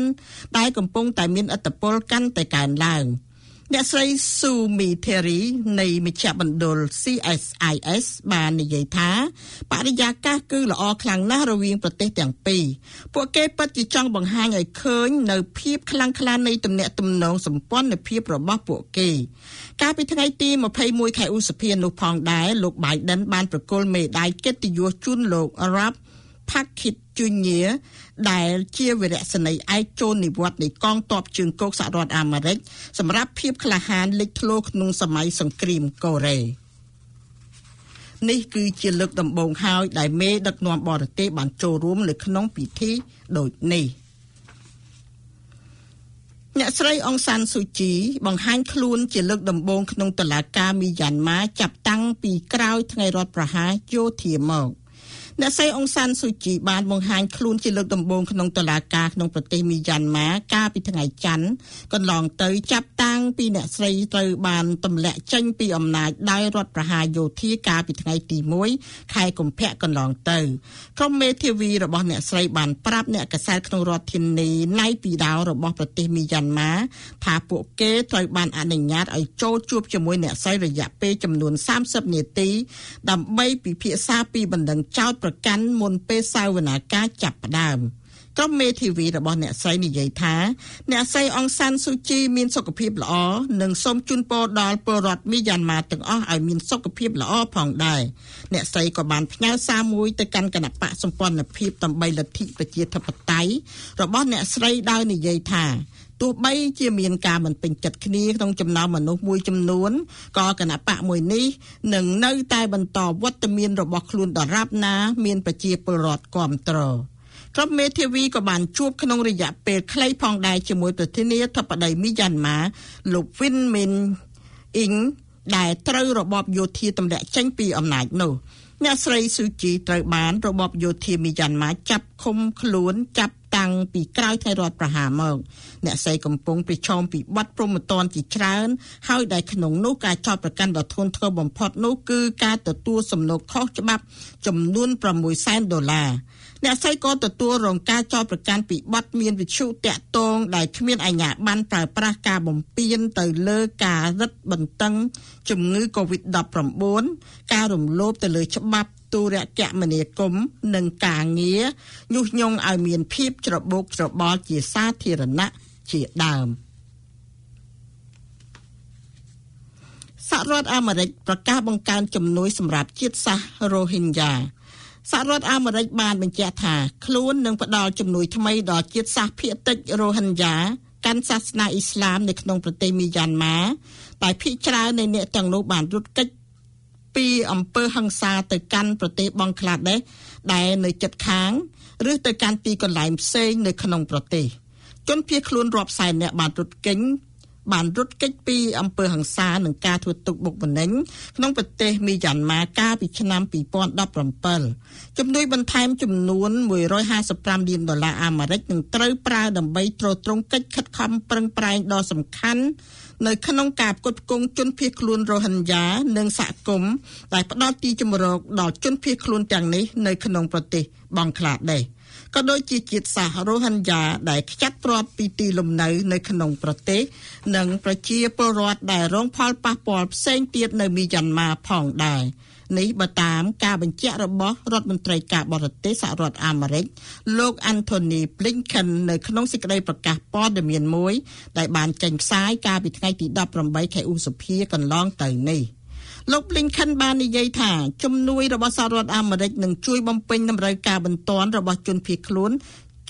ដែលកំពុងតែមានឥទ្ធិពលកាន់តែកើនឡើង។ អ្នកស្រីស៊ូមីថេរីនៃមជ្ឈមណ្ឌល CSIS បាននិយាយថាបរិយាកាសគឺល្អខ្លាំងណាស់រវាងប្រទេសទាំងពីរពួកគេពិតជាចង់បង្ហាញឲ្យឃើញនៅភាពខ្លាំងក្លានៃទំនាក់ទំនងសម្ព័ន្ធភាពរបស់ពួកគេ កាលពីថ្ងៃទី21ខែឧសភានោះផងដែរលោក Biden បានប្រគល់មេដាយកិត្តិយសជូនលោក Arab Pakit Junior ដែលជាវីរៈសេនីយ៍ឯកចូលនិវត្តន៍នៃកងទ័ពជើងគោកសហរដ្ឋអាមេរិកសម្រាប់ភាពក្លាហានលេចធ្លោក្នុងសម័យសង្គ្រាមកូរ៉េនេះគឺជាលើកដំបូងហើយដែលមេដឹកនាំបរទេសបានចូលរួមនៅក្នុងពិធីដូចនេះអ្នកស្រីអងសានស៊ូជីបង្ហាញខ្លួនជាលើកដំបូងក្នុងតុលាការមីយ៉ាន់ម៉ាចាប់តាំងពីក្រោយថ្ងៃរដ្ឋប្រហារយោធាមក។ អ្នកស្រីអង្សានស៊ូជីបានបង្ហាញខ្លួនជាលើកដំបូងក្នុងតុលាការក្នុងប្រទេសមីយ៉ាន់ម៉ាកាលពីថ្ងៃច័ន្ទកន្លងទៅចាប់តាំងពីអ្នកស្រីត្រូវបានទម្លាក់ចេញពីអំណាចដោយរដ្ឋប្រហារយោធាកាលពីថ្ងៃទី1ខែកុម្ភៈកន្លងទៅក្រុមមេធាវីរបស់អ្នកស្រីបានប្រាប់អ្នកកសែតក្នុងរដ្ឋធានីណៃពីដោរបស់ប្រទេសមីយ៉ាន់ម៉ាថាពួកគេត្រូវបានអនុញ្ញាតឲ្យចូលជួបជាមួយអ្នកស្រីរយៈពេលចំនួន30នាទីដើម្បីពិភាក្សាពីបណ្ដឹងចោទប្រកាន់មុនពេលសាវនាការចាប់ផ្ដើមក្រុមមេធាវីរបស់អ្នកស្រីនិយាយថាអ្នកស្រីអង្សានស៊ូជីមានសុខភាពល្អនិងសូមជូនពរដល់ពលរដ្ឋមីយ៉ាន់ម៉ាទាំងអស់ឲ្យមានសុខភាពល្អផងដែរអ្នកស្រីក៏បានផ្ញើសារមួយទៅកាន់គណៈបកសម្ព័ន្ធភាពដើម្បីលទ្ធិប្រជាធិបតេយ្យរបស់អ្នកស្រីដោយនិយាយថា ទោះបីជាមានការមិនពេញចិត្តគ្នាក្នុងចំណោមមនុស្សមួយចំនួនក៏គណៈបកមួយនេះនឹងនៅតែបន្តវត្តមានរបស់ខ្លួនដរាបណាមានប្រជាពលរដ្ឋគ្រប់គ្រងក្រុមមេធាវីក៏បានជួបក្នុងរយៈពេលខ្លីផងដែរជាមួយប្រធានាធិបតីមីយ៉ាន់ម៉ាលោកវិនមីនអ៊ីងដែលត្រូវរបបយោធាទម្លាក់ចេញពីអំណាចនោះអ្នកស្រីស៊ូជីត្រូវបានរបបយោធាមីយ៉ាន់ម៉ាចាប់ឃុំខ្លួនចាប់ តាំងពីក្រោយថ្ងៃរដ្ឋប្រហារមកអ្នកស្រីកំពុងប្រឈមពីបទប្រមទ័នជាច្រើន ហើយដែលក្នុងនោះការចោទប្រកាន់ដ៏ធ្ងន់ធ្ងរបំផុតនោះគឺការទទួលសំណូកខុសច្បាប់ចំនួន6សែនដុល្លារអ្នកស្រីក៏ទទួលរងការចោទប្រកាន់ពីបទមានវិជ្ជាតាក់ទងដែលគ្មានអាជ្ញាប័ណ្ណប្រើប្រាស់ការបំពានទៅលើការរឹតបន្តឹងជំងឺ Covid-19 ការរំលោភទៅលើច្បាប់ ទូរគមនាគមន៍និងការងារញុះញង់ឲ្យមានភាពច្របូកច្របល់ជាសាធារណៈជាដើមសហរដ្ឋអាមេរិកប្រកាសបង្កើនជំនួយសម្រាប់ជាតិសាសន៍រ៉ូហិញយ៉ាសហរដ្ឋអាមេរិកបានបញ្ជាក់ថាខ្លួននឹងផ្ដល់ជំនួយថ្មីដល់ជាតិសាសន៍ភាគតិចរ៉ូហិញយ៉ាកាន់សាសនាអ៊ីស្លាមនៅក្នុងប្រទេសមីយ៉ាន់ម៉ាតែភាគច្រើននៃអ្នកទាំងនោះបានរត់គេច ពីអំពើហិង្សាទៅកាន់ប្រទេសបង់ក្លាដេសដែលនៅជិតខាង ឬទៅកាន់ទីកន្លែងផ្សេងនៅក្នុងប្រទេសជនភៀសខ្លួនរាប់សែននាក់បានរត់គេញបានរត់គេចពីអំពើហិង្សានិងការធ្វើទុកបុកម្នេញក្នុងប្រទេសមីយ៉ាន់ម៉ាកាលពីឆ្នាំ2017ជំនួយបន្ថែមចំនួន155លានដុល្លារអាមេរិកនឹងត្រូវប្រើដើម្បីទ្រទ្រង់កិច្ចខិតខំប្រឹងប្រែងដ៏សំខាន់ នៅក្នុងការផ្គត់ផ្គង់ជនភៀសខ្លួនរ៉ូហិញយ៉ា និងសហគមន៍ដែលផ្ដល់ទីជម្រកដល់ជនភៀសខ្លួនទាំងនេះនៅក្នុងប្រទេសបង់ក្លាដេសក៏ដូចជាជាតិសាសន៍រ៉ូហិញយ៉ាដែលខ្ចាត់ព្រាត់ពីទីលំនៅនៅក្នុងប្រទេស និងប្រជាពលរដ្ឋដែលរងផលប៉ះពាល់ផ្សេងទៀតនៅមីយ៉ាន់ម៉ាផងដែរ នេះបើតាមការបញ្ជាក់របស់រដ្ឋមន្ត្រីការបរទេសសហរដ្ឋអាមេរិកលោក Anthony Blinken នៅក្នុងសេចក្តីប្រកាសព័ត៌មានមួយដែលបានចេញផ្សាយកាលពីថ្ងៃទី18ខែឧសភាកន្លងទៅនេះលោក Blinken បាននិយាយថាជំនួយរបស់សហរដ្ឋអាមេរិកនឹងជួយបំពេញតម្រូវការបន្ទាន់របស់ជនភៀសខ្លួន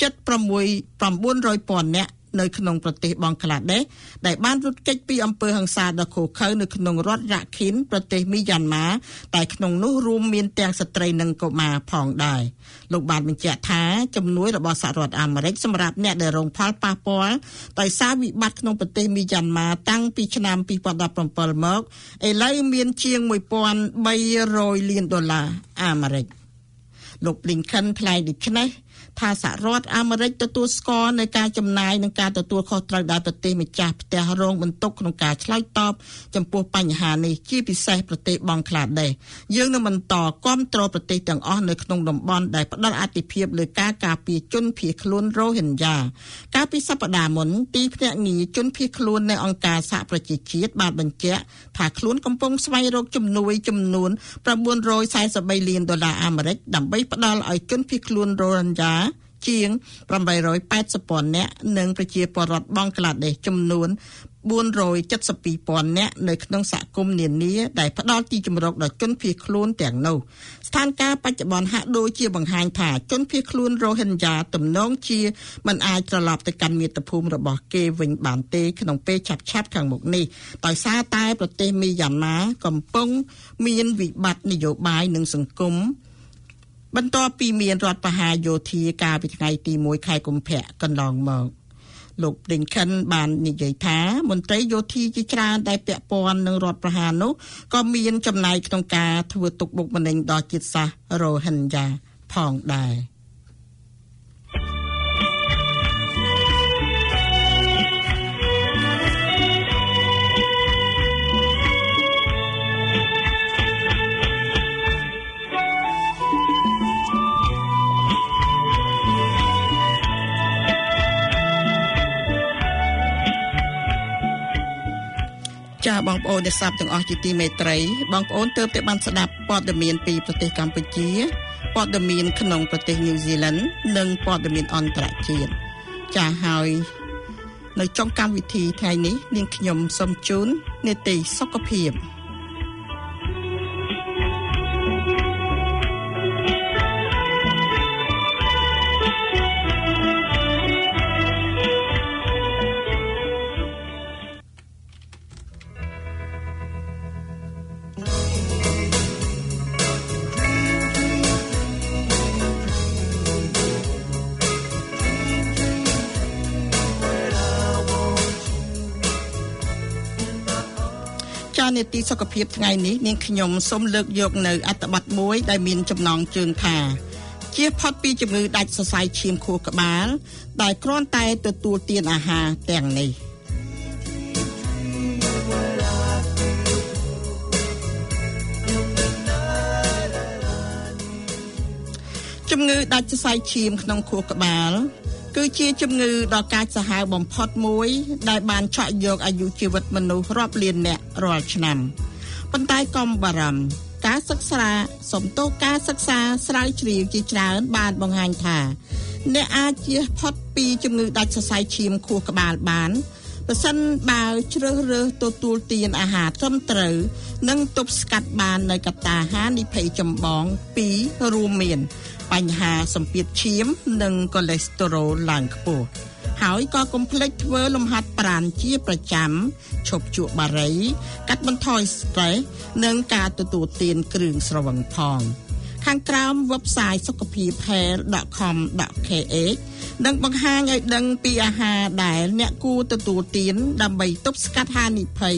76 900,000នាក់ នៅក្នុងប្រទេសបង់ក្លាដេសដែលបានរត់គេចពីអំពើហិង្សាដ៏ឃោរឃៅនៅក្នុងរដ្ឋរ៉ាខីនប្រទេសមីយ៉ាន់ម៉ាតែក្នុងនោះរួមមានទាំងស្ត្រីនិងកុមារផងដែរលោកបានបញ្ជាក់ថាជំនួយរបស់សហរដ្ឋអាមេរិកសម្រាប់អ្នកដែលរងផលប៉ះពាល់ដោយសារវិបត្តិក្នុងប្រទេសមីយ៉ាន់ម៉ាតាំងពីឆ្នាំ2017មកឥឡូវមានជាង1300លានដុល្លារអាមេរិកលោក Blinken ថ្លែងដូចនេះ ថាសហរដ្ឋអាមេរិកទទួលស្គាល់នៅការចំណាយនិងការទទួលខុសត្រូវដែលប្រទេសម្ចាស់ផ្ទះរងបន្ទុកក្នុងការឆ្លើយតបចំពោះបញ្ហានេះជាពិសេសប្រទេសបង់ក្លាដេសយើងនឹងបន្តគាំទ្រប្រទេសទាំងអស់នៅក្នុងតំបន់ដែលផ្ដល់អាទិភាពលើការការពារជនភៀសខ្លួនរ៉ូហិញយ៉ា កាលពីសប្តាហ៍មុនទីភ្នាក់ងារជនភៀសខ្លួននៅអង្គការសហប្រជាជាតិបានបញ្ជាក់ថាខ្លួនកំពុងស្វែងរកជំនួយចំនួន943លានដុល្លារអាមេរិកដើម្បីផ្ដល់ឲ្យជនភៀសខ្លួនរ៉ូហិញយ៉ា ជាង880ពាន់នាក់និងប្រជាពលរដ្ឋបង់ក្លាដេសចំនួន472ពាន់នាក់នៅក្នុងសហគមន៍នានាដែលផ្ដល់ទីជម្រកដល់ជនភៀសខ្លួនទាំងនោះស្ថានភាពបច្ចុប្បន្នហាក់ដូចជាបង្ហាញថាជនភៀសខ្លួនរ៉ូហិញយ៉ា ទំនងជាមិនអាចត្រឡប់ទៅកាន់មាតុភូមិរបស់គេវិញបានទេក្នុងពេលឆាប់ឆាប់ខាងមុខនេះដោយសារតែប្រទេសមីយ៉ាន់ម៉ាកំពុងមានវិបត្តិនយោបាយនិងសង្គម បន្ទាប់ពីមានរដ្ឋប្រហារយោធាកាលពីថ្ងៃទី1ខែកុម្ភៈកន្លងមកលោក Blinken បាននិយាយថាមន្ត្រីយោធាជាច្រើនដែលពាក់ព័ន្ធនឹងរដ្ឋប្រហារនោះក៏មានចំណែកក្នុងការធ្វើទុកបុកម្នេញដល់ជាតិសាសន៍ Rohingya ផងដែរ។ បងប្អូនអ្នកស្ដាប់ទាំងអស់ជាទីមេត្រី បងប្អូនទើបតែបានស្ដាប់ព័ត៌មានពីប្រទេសកម្ពុជាព័ត៌មានក្នុងប្រទេសញូហ្សេឡង់និងព័ត៌មានអន្តរជាតិចាហើយនៅចុងកម្មវិធីថ្ងៃនេះនាងខ្ញុំសូមជូននេតិសុខភាព នេតិសុខភាពថ្ងៃនេះនាងខ្ញុំសូមលើកយកនៅអត្ថបទមួយដែលមានចំណងជើងថាជៀសផុតពីជំងឺដាច់សរសៃឈាមខួរក្បាល ដែលគ្រាន់តែទទួលទានអាហារទាំងនេះជំងឺដាច់សរសៃឈាមក្នុងខួរក្បាល គឺជាជំងឺដ៏កាចសាហាវបំផុតមួយ ដែលបានឆក់យកអាយុជីវិតមនុស្សរាប់លាននាក់រាល់ឆ្នាំប៉ុន្តែកុំបារម្ភការសិក្សាសំទោសការសិក្សាស្រាវជ្រាវជាច្រើនបានបង្ហាញថា អ្នកអាចជៀសផុតពីជំងឺដាច់សរសៃឈាមខួរក្បាលបានប្រសិនបើជ្រើសរើសទទួលទានអាហារត្រឹមត្រូវនិងទប់ស្កាត់បាននៅកត្តាហានិភ័យចម្បង2រួមមាន បញ្ហាសម្ពាធឈាម និងកូលេស្តេរ៉ុលឡើងខ្ពស់ហើយក៏កុំភ្លេចធ្វើលំហាត់ប្រាណជាប្រចាំឈប់ជក់បារី កាត់បន្ថយ stress និងការទទួលទានគ្រឿងស្រវឹងផងខាងក្រោម website សុខភាព health.com.kh នឹងបង្ហាញឲ្យដឹងពីអាហារដែលអ្នកគួរទទួលទានដើម្បីទប់ស្កាត់ហានិភ័យ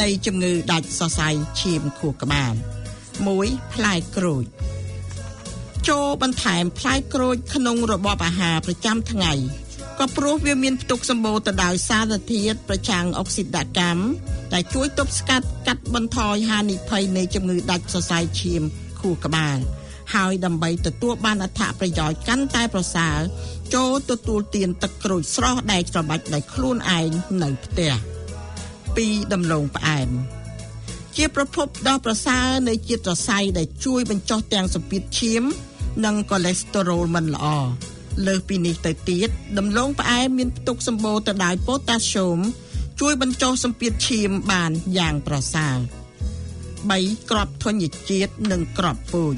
នៃជំងឺដាច់សរសៃឈាមខួរក្បាល1ផ្លែក្រូច ចូលបន្ថែមផ្លែក្រូចក្នុងរបបអាហារប្រចាំថ្ងៃក៏ព្រោះវាមានផ្ទុកសម្បូរទៅដោយសារធាតុប្រឆាំងអុកស៊ីតកម្មដែលជួយទប់ស្កាត់កាត់បន្ថយហានិភ័យនៃជំងឺដាច់សរសៃឈាមខួរក្បាលហើយដើម្បីទទួលបានអត្ថប្រយោជន៍កាន់តែប្រសើរចូលទទួលទានទឹកក្រូចស្រស់ដែលច្របាច់ដោយខ្លួនឯងនៅផ្ទះ2ដំឡូងផ្អែមជាប្រភពដ៏ប្រសើរនៃជាតិរស័យដែលជួយបញ្ចុះទាំងសម្ពាធឈាម និងកូលេស្តេរ៉ុលមិនល្អលើសពីនេះទៅទៀតដំឡូងផ្អែមមានផ្ទុកសម្បូរទៅដោយប៉ូតាស្យូមជួយបញ្ចុះសម្ពាធឈាមបានយ៉ាងប្រសើរ3ក្របធញ្ញជាតិនិងក្របពូជ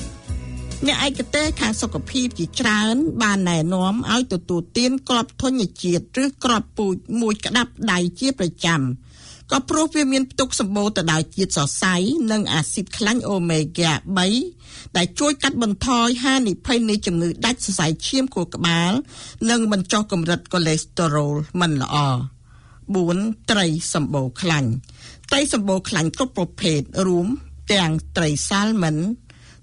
អ្នកឯកទេសខាងសុខភាពជាច្រើន បានណែនាំឲ្យទទួលទានក្របធញ្ញជាតិឬក្របពូជមួយក្តាប់ដៃជាប្រចាំ ក៏ព្រោះវាមានផ្ទុកសម្បូរទៅដោយជាតិសរសៃនិងអាស៊ីតខ្លាញ់អូមេហ្គា3ដែលជួយកាត់បន្ថយហានិភ័យនៃជំងឺដាច់សរសៃឈាមខួរក្បាល និងបញ្ចុះកម្រិតកូលេស្តេរ៉ុលមិនល្អ4ត្រីសម្បូរខ្លាញ់ត្រីសម្បូរខ្លាញ់គ្រប់ប្រភេទរួមទាំងត្រីសាល់មិន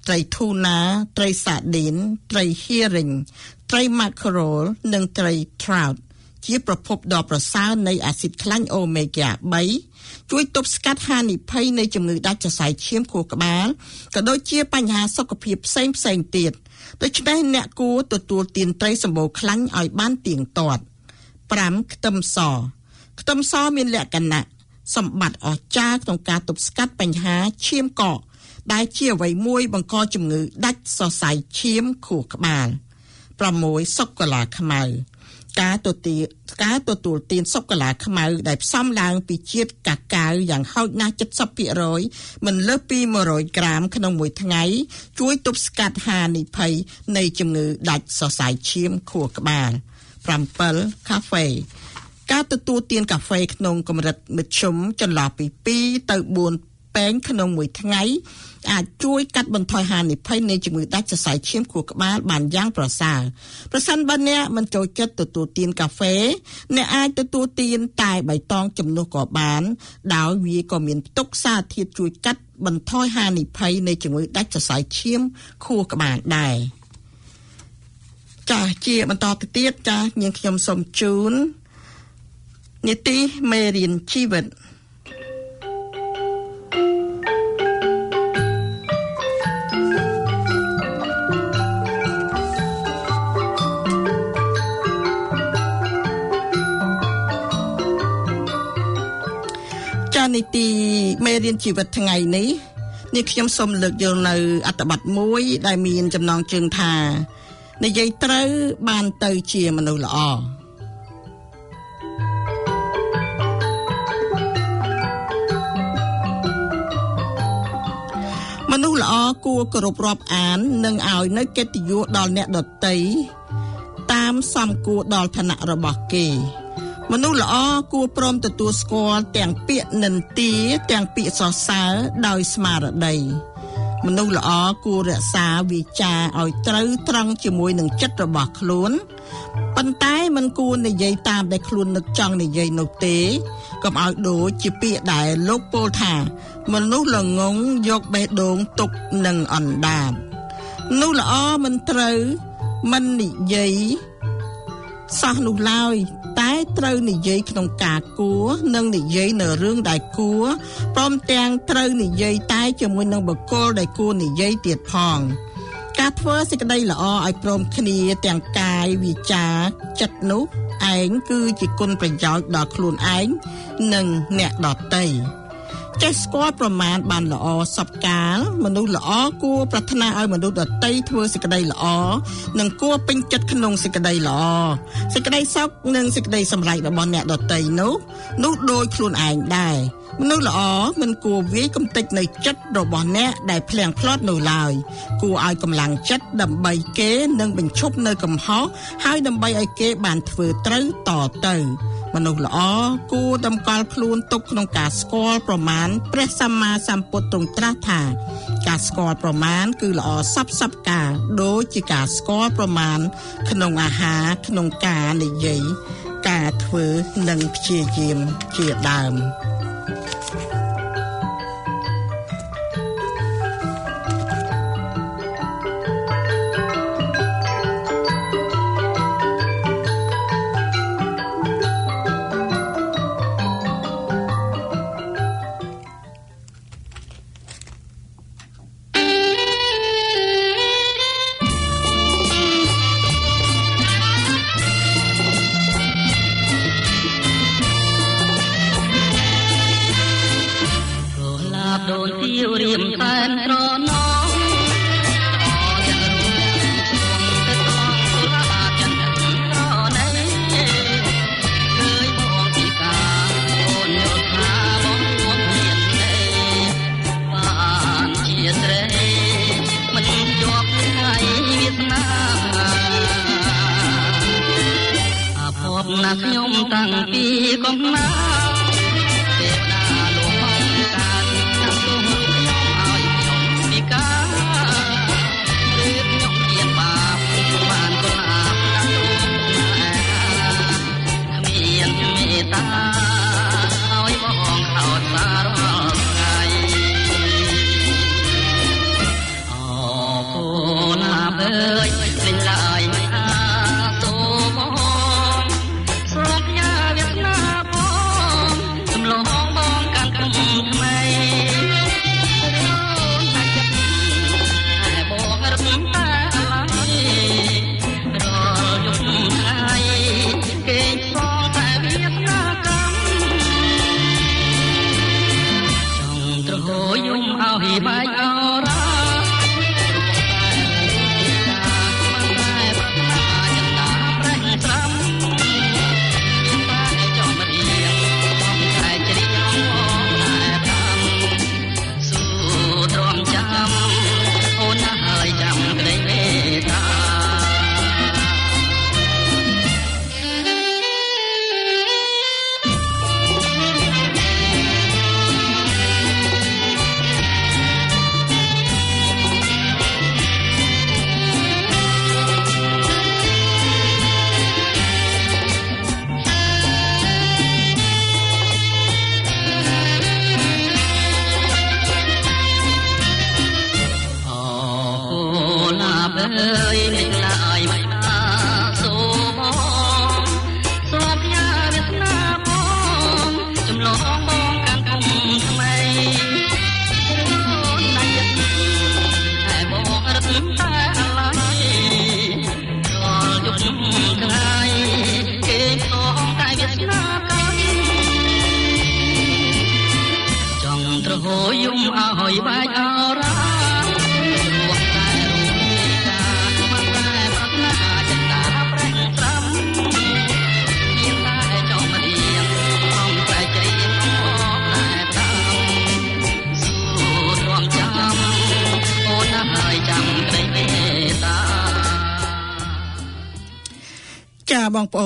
ត្រីធូណា ត្រីសាឌីន ត្រីហៀរីងត្រីម៉ាក្រូល និងត្រី trout ជាប្រភពដ៏ប្រសើរនៃអាស៊ីតខ្លាញ់អូមេហ្គា3ជួយទប់ស្កាត់ហានិភ័យនៃជំងឺដាច់សរសៃឈាមខួរក្បាលក៏ដូចជាបញ្ហាសុខភាពផ្សេងផ្សេងទៀតដូច្នេះអ្នកគួរទទួលទានត្រីសម្បូរខ្លាញ់ឲ្យបានទៀងទាត់5ខ្ទឹមសខ្ទឹមសមានលក្ខណៈសម្បត្តិអស្ចារ្យក្នុងការទប់ស្កាត់បញ្ហាឈាមកកដែលជាអ្វីមួយបង្កជំងឺដាច់សរសៃឈាមខួរក្បាល6សុកាឡាខ្មៅ ការទទួលការទទួលទានសុកាឡាខ្មៅដែលផ្សំឡើងពីជាតិកាកាវយ៉ាងហោចណាស់70%មិនលើសពី100ក្រាមក្នុងមួយថ្ងៃជួយទប់ស្កាត់ហានិភ័យនៃជំងឺដាច់សរសៃឈាមខួរក្បាល7កាហ្វេការទទួលទានកាហ្វេក្នុងកម្រិតមធ្យមចន្លោះពី2ទៅ4ពែងក្នុងមួយថ្ងៃ អាចជួយកាត់បន្ថយហានិភ័យនៃជំងឺដាច់សរសៃឈាមខួរក្បាលបានយ៉ាងប្រសើរប្រសិនបើអ្នកមិនចូលចិត្តទទួលទានកាហ្វេអ្នកអាចទទួលទានតែបៃតងជំនួសក៏បាន ដោយវាក៏មានផ្ទុកសារធាតុជួយកាត់បន្ថយហានិភ័យនៃជំងឺដាច់សរសៃឈាមខួរក្បាលដែរចាជាបន្តទៅទៀតចានាងខ្ញុំសូមជូននីតិមេរៀនជីវិត នីតិមេរៀនជីវិតថ្ងៃនេះនេះខ្ញុំសូមលើកយកនៅអត្ថបទមួយដែលមានចំណងជើងថានិយាយត្រូវបានទៅជាមនុស្សល្អមនុស្សល្អគួរគោរពរាប់អាននិងឲ្យនៅកិត្តិយសដល់អ្នកដទៃតាមសមគួរដល់ឋានៈរបស់គេ មនុស្សល្អគួរព្រមទទួលស្គាល់ទាំងពាក្យនិន្ទាទាំងពាក្យសរសើរដោយស្មារតីមនុស្សល្អគួររក្សាវាចាឲ្យត្រូវត្រង់ជាមួយនឹងចិត្តរបស់ខ្លួនប៉ុន្តែมันគួរនិយាយតាមដែលខ្លួននឹកចង់និយាយនោះទេកុំឲ្យដូចជាពាក្យដែលលោកពោលថា មនុស្សល្ងងយកបេះដូងទុកនឹងអណ្ដាតមនុស្សល្អមិនត្រូវមិននិយាយសោះនោះឡើយ តែត្រូវនិយាយក្នុងការគួរនិងនិយាយនៅរឿងដែលគួរព្រមទាំងត្រូវនិយាយតែជាមួយនឹងបុគ្គលដែលគួរនិយាយទៀតផងការធ្វើសេចក្តីល្អឲ្យព្រមគ្នាទាំងកាយវាចាចិត្តនោះឯងគឺជាគុណប្រយោជន៍ដល់ខ្លួនឯងនិងអ្នកដទៃ ចេះស្គាល់ប្រមាណបានល្អសពកាលមនុស្សល្អគួរប្រាថ្នាឲ្យមនុស្សដតីធ្វើសេចក្តីល្អនិងគួរពេញចិត្តក្នុងសេចក្តីល្អសេចក្តីសុខនិងសេចក្តីសម្រេចរបស់អ្នកដតីនោះនោះដូចខ្លួនឯងដែរមនុស្សល្អមិនគួរវាយកំទេចនៅចិត្តរបស់អ្នកដែលភ្លៀងផ្្លត់នោះឡើយគួរឲ្យកម្លាំងចិត្តដើម្បីគេនឹងបញ្ឈប់នៅកំហុសហើយដើម្បីឲ្យគេបានធ្វើត្រូវតទៅ មនុស្សល្អគួរតម្កល់ខ្លួនទុកក្នុងការស្គាល់ប្រមាណព្រះសម្មាសម្ពុទ្ធទ្រង់ត្រាស់ថា ការស្គាល់ប្រមាណគឺល្អសពសពការដូចជាការស្គាល់ប្រមាណក្នុងអាហារក្នុងការនិយាយការធ្វើនិងព្យាយាមជាដើម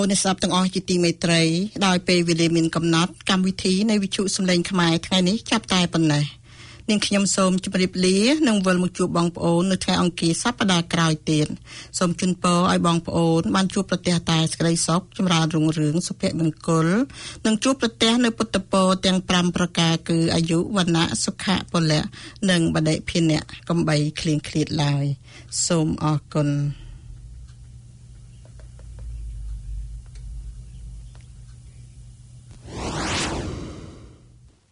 អូនអ្នកស្ដាប់ទាំងអស់ជាទីមេត្រីដោយពេលវេលាមានកំណត់កម្មវិធីនៃវិទ្យុសំឡេងខ្មែរថ្ងៃនេះចាប់តែប៉ុណ្ណេះនាងខ្ញុំសូមជម្រាបលានិងវិលមកជួបបងប្អូននៅថ្ងៃអង្គារសប្តាហ៍ក្រោយទៀតសូមជូនពរឲ្យបងប្អូនបានជួបប្រទះតែសេចក្តីសុខចម្រើនរុងរឿងសុភមង្គលនិងជួបប្រទះនៅពុទ្ធពរទាំង5ប្រការគឺអាយុវណ្ណៈសុខៈពលៈនិងបដិភិនៈកំបីឃ្លៀងឃ្លាតឡើយសូមអរគុណ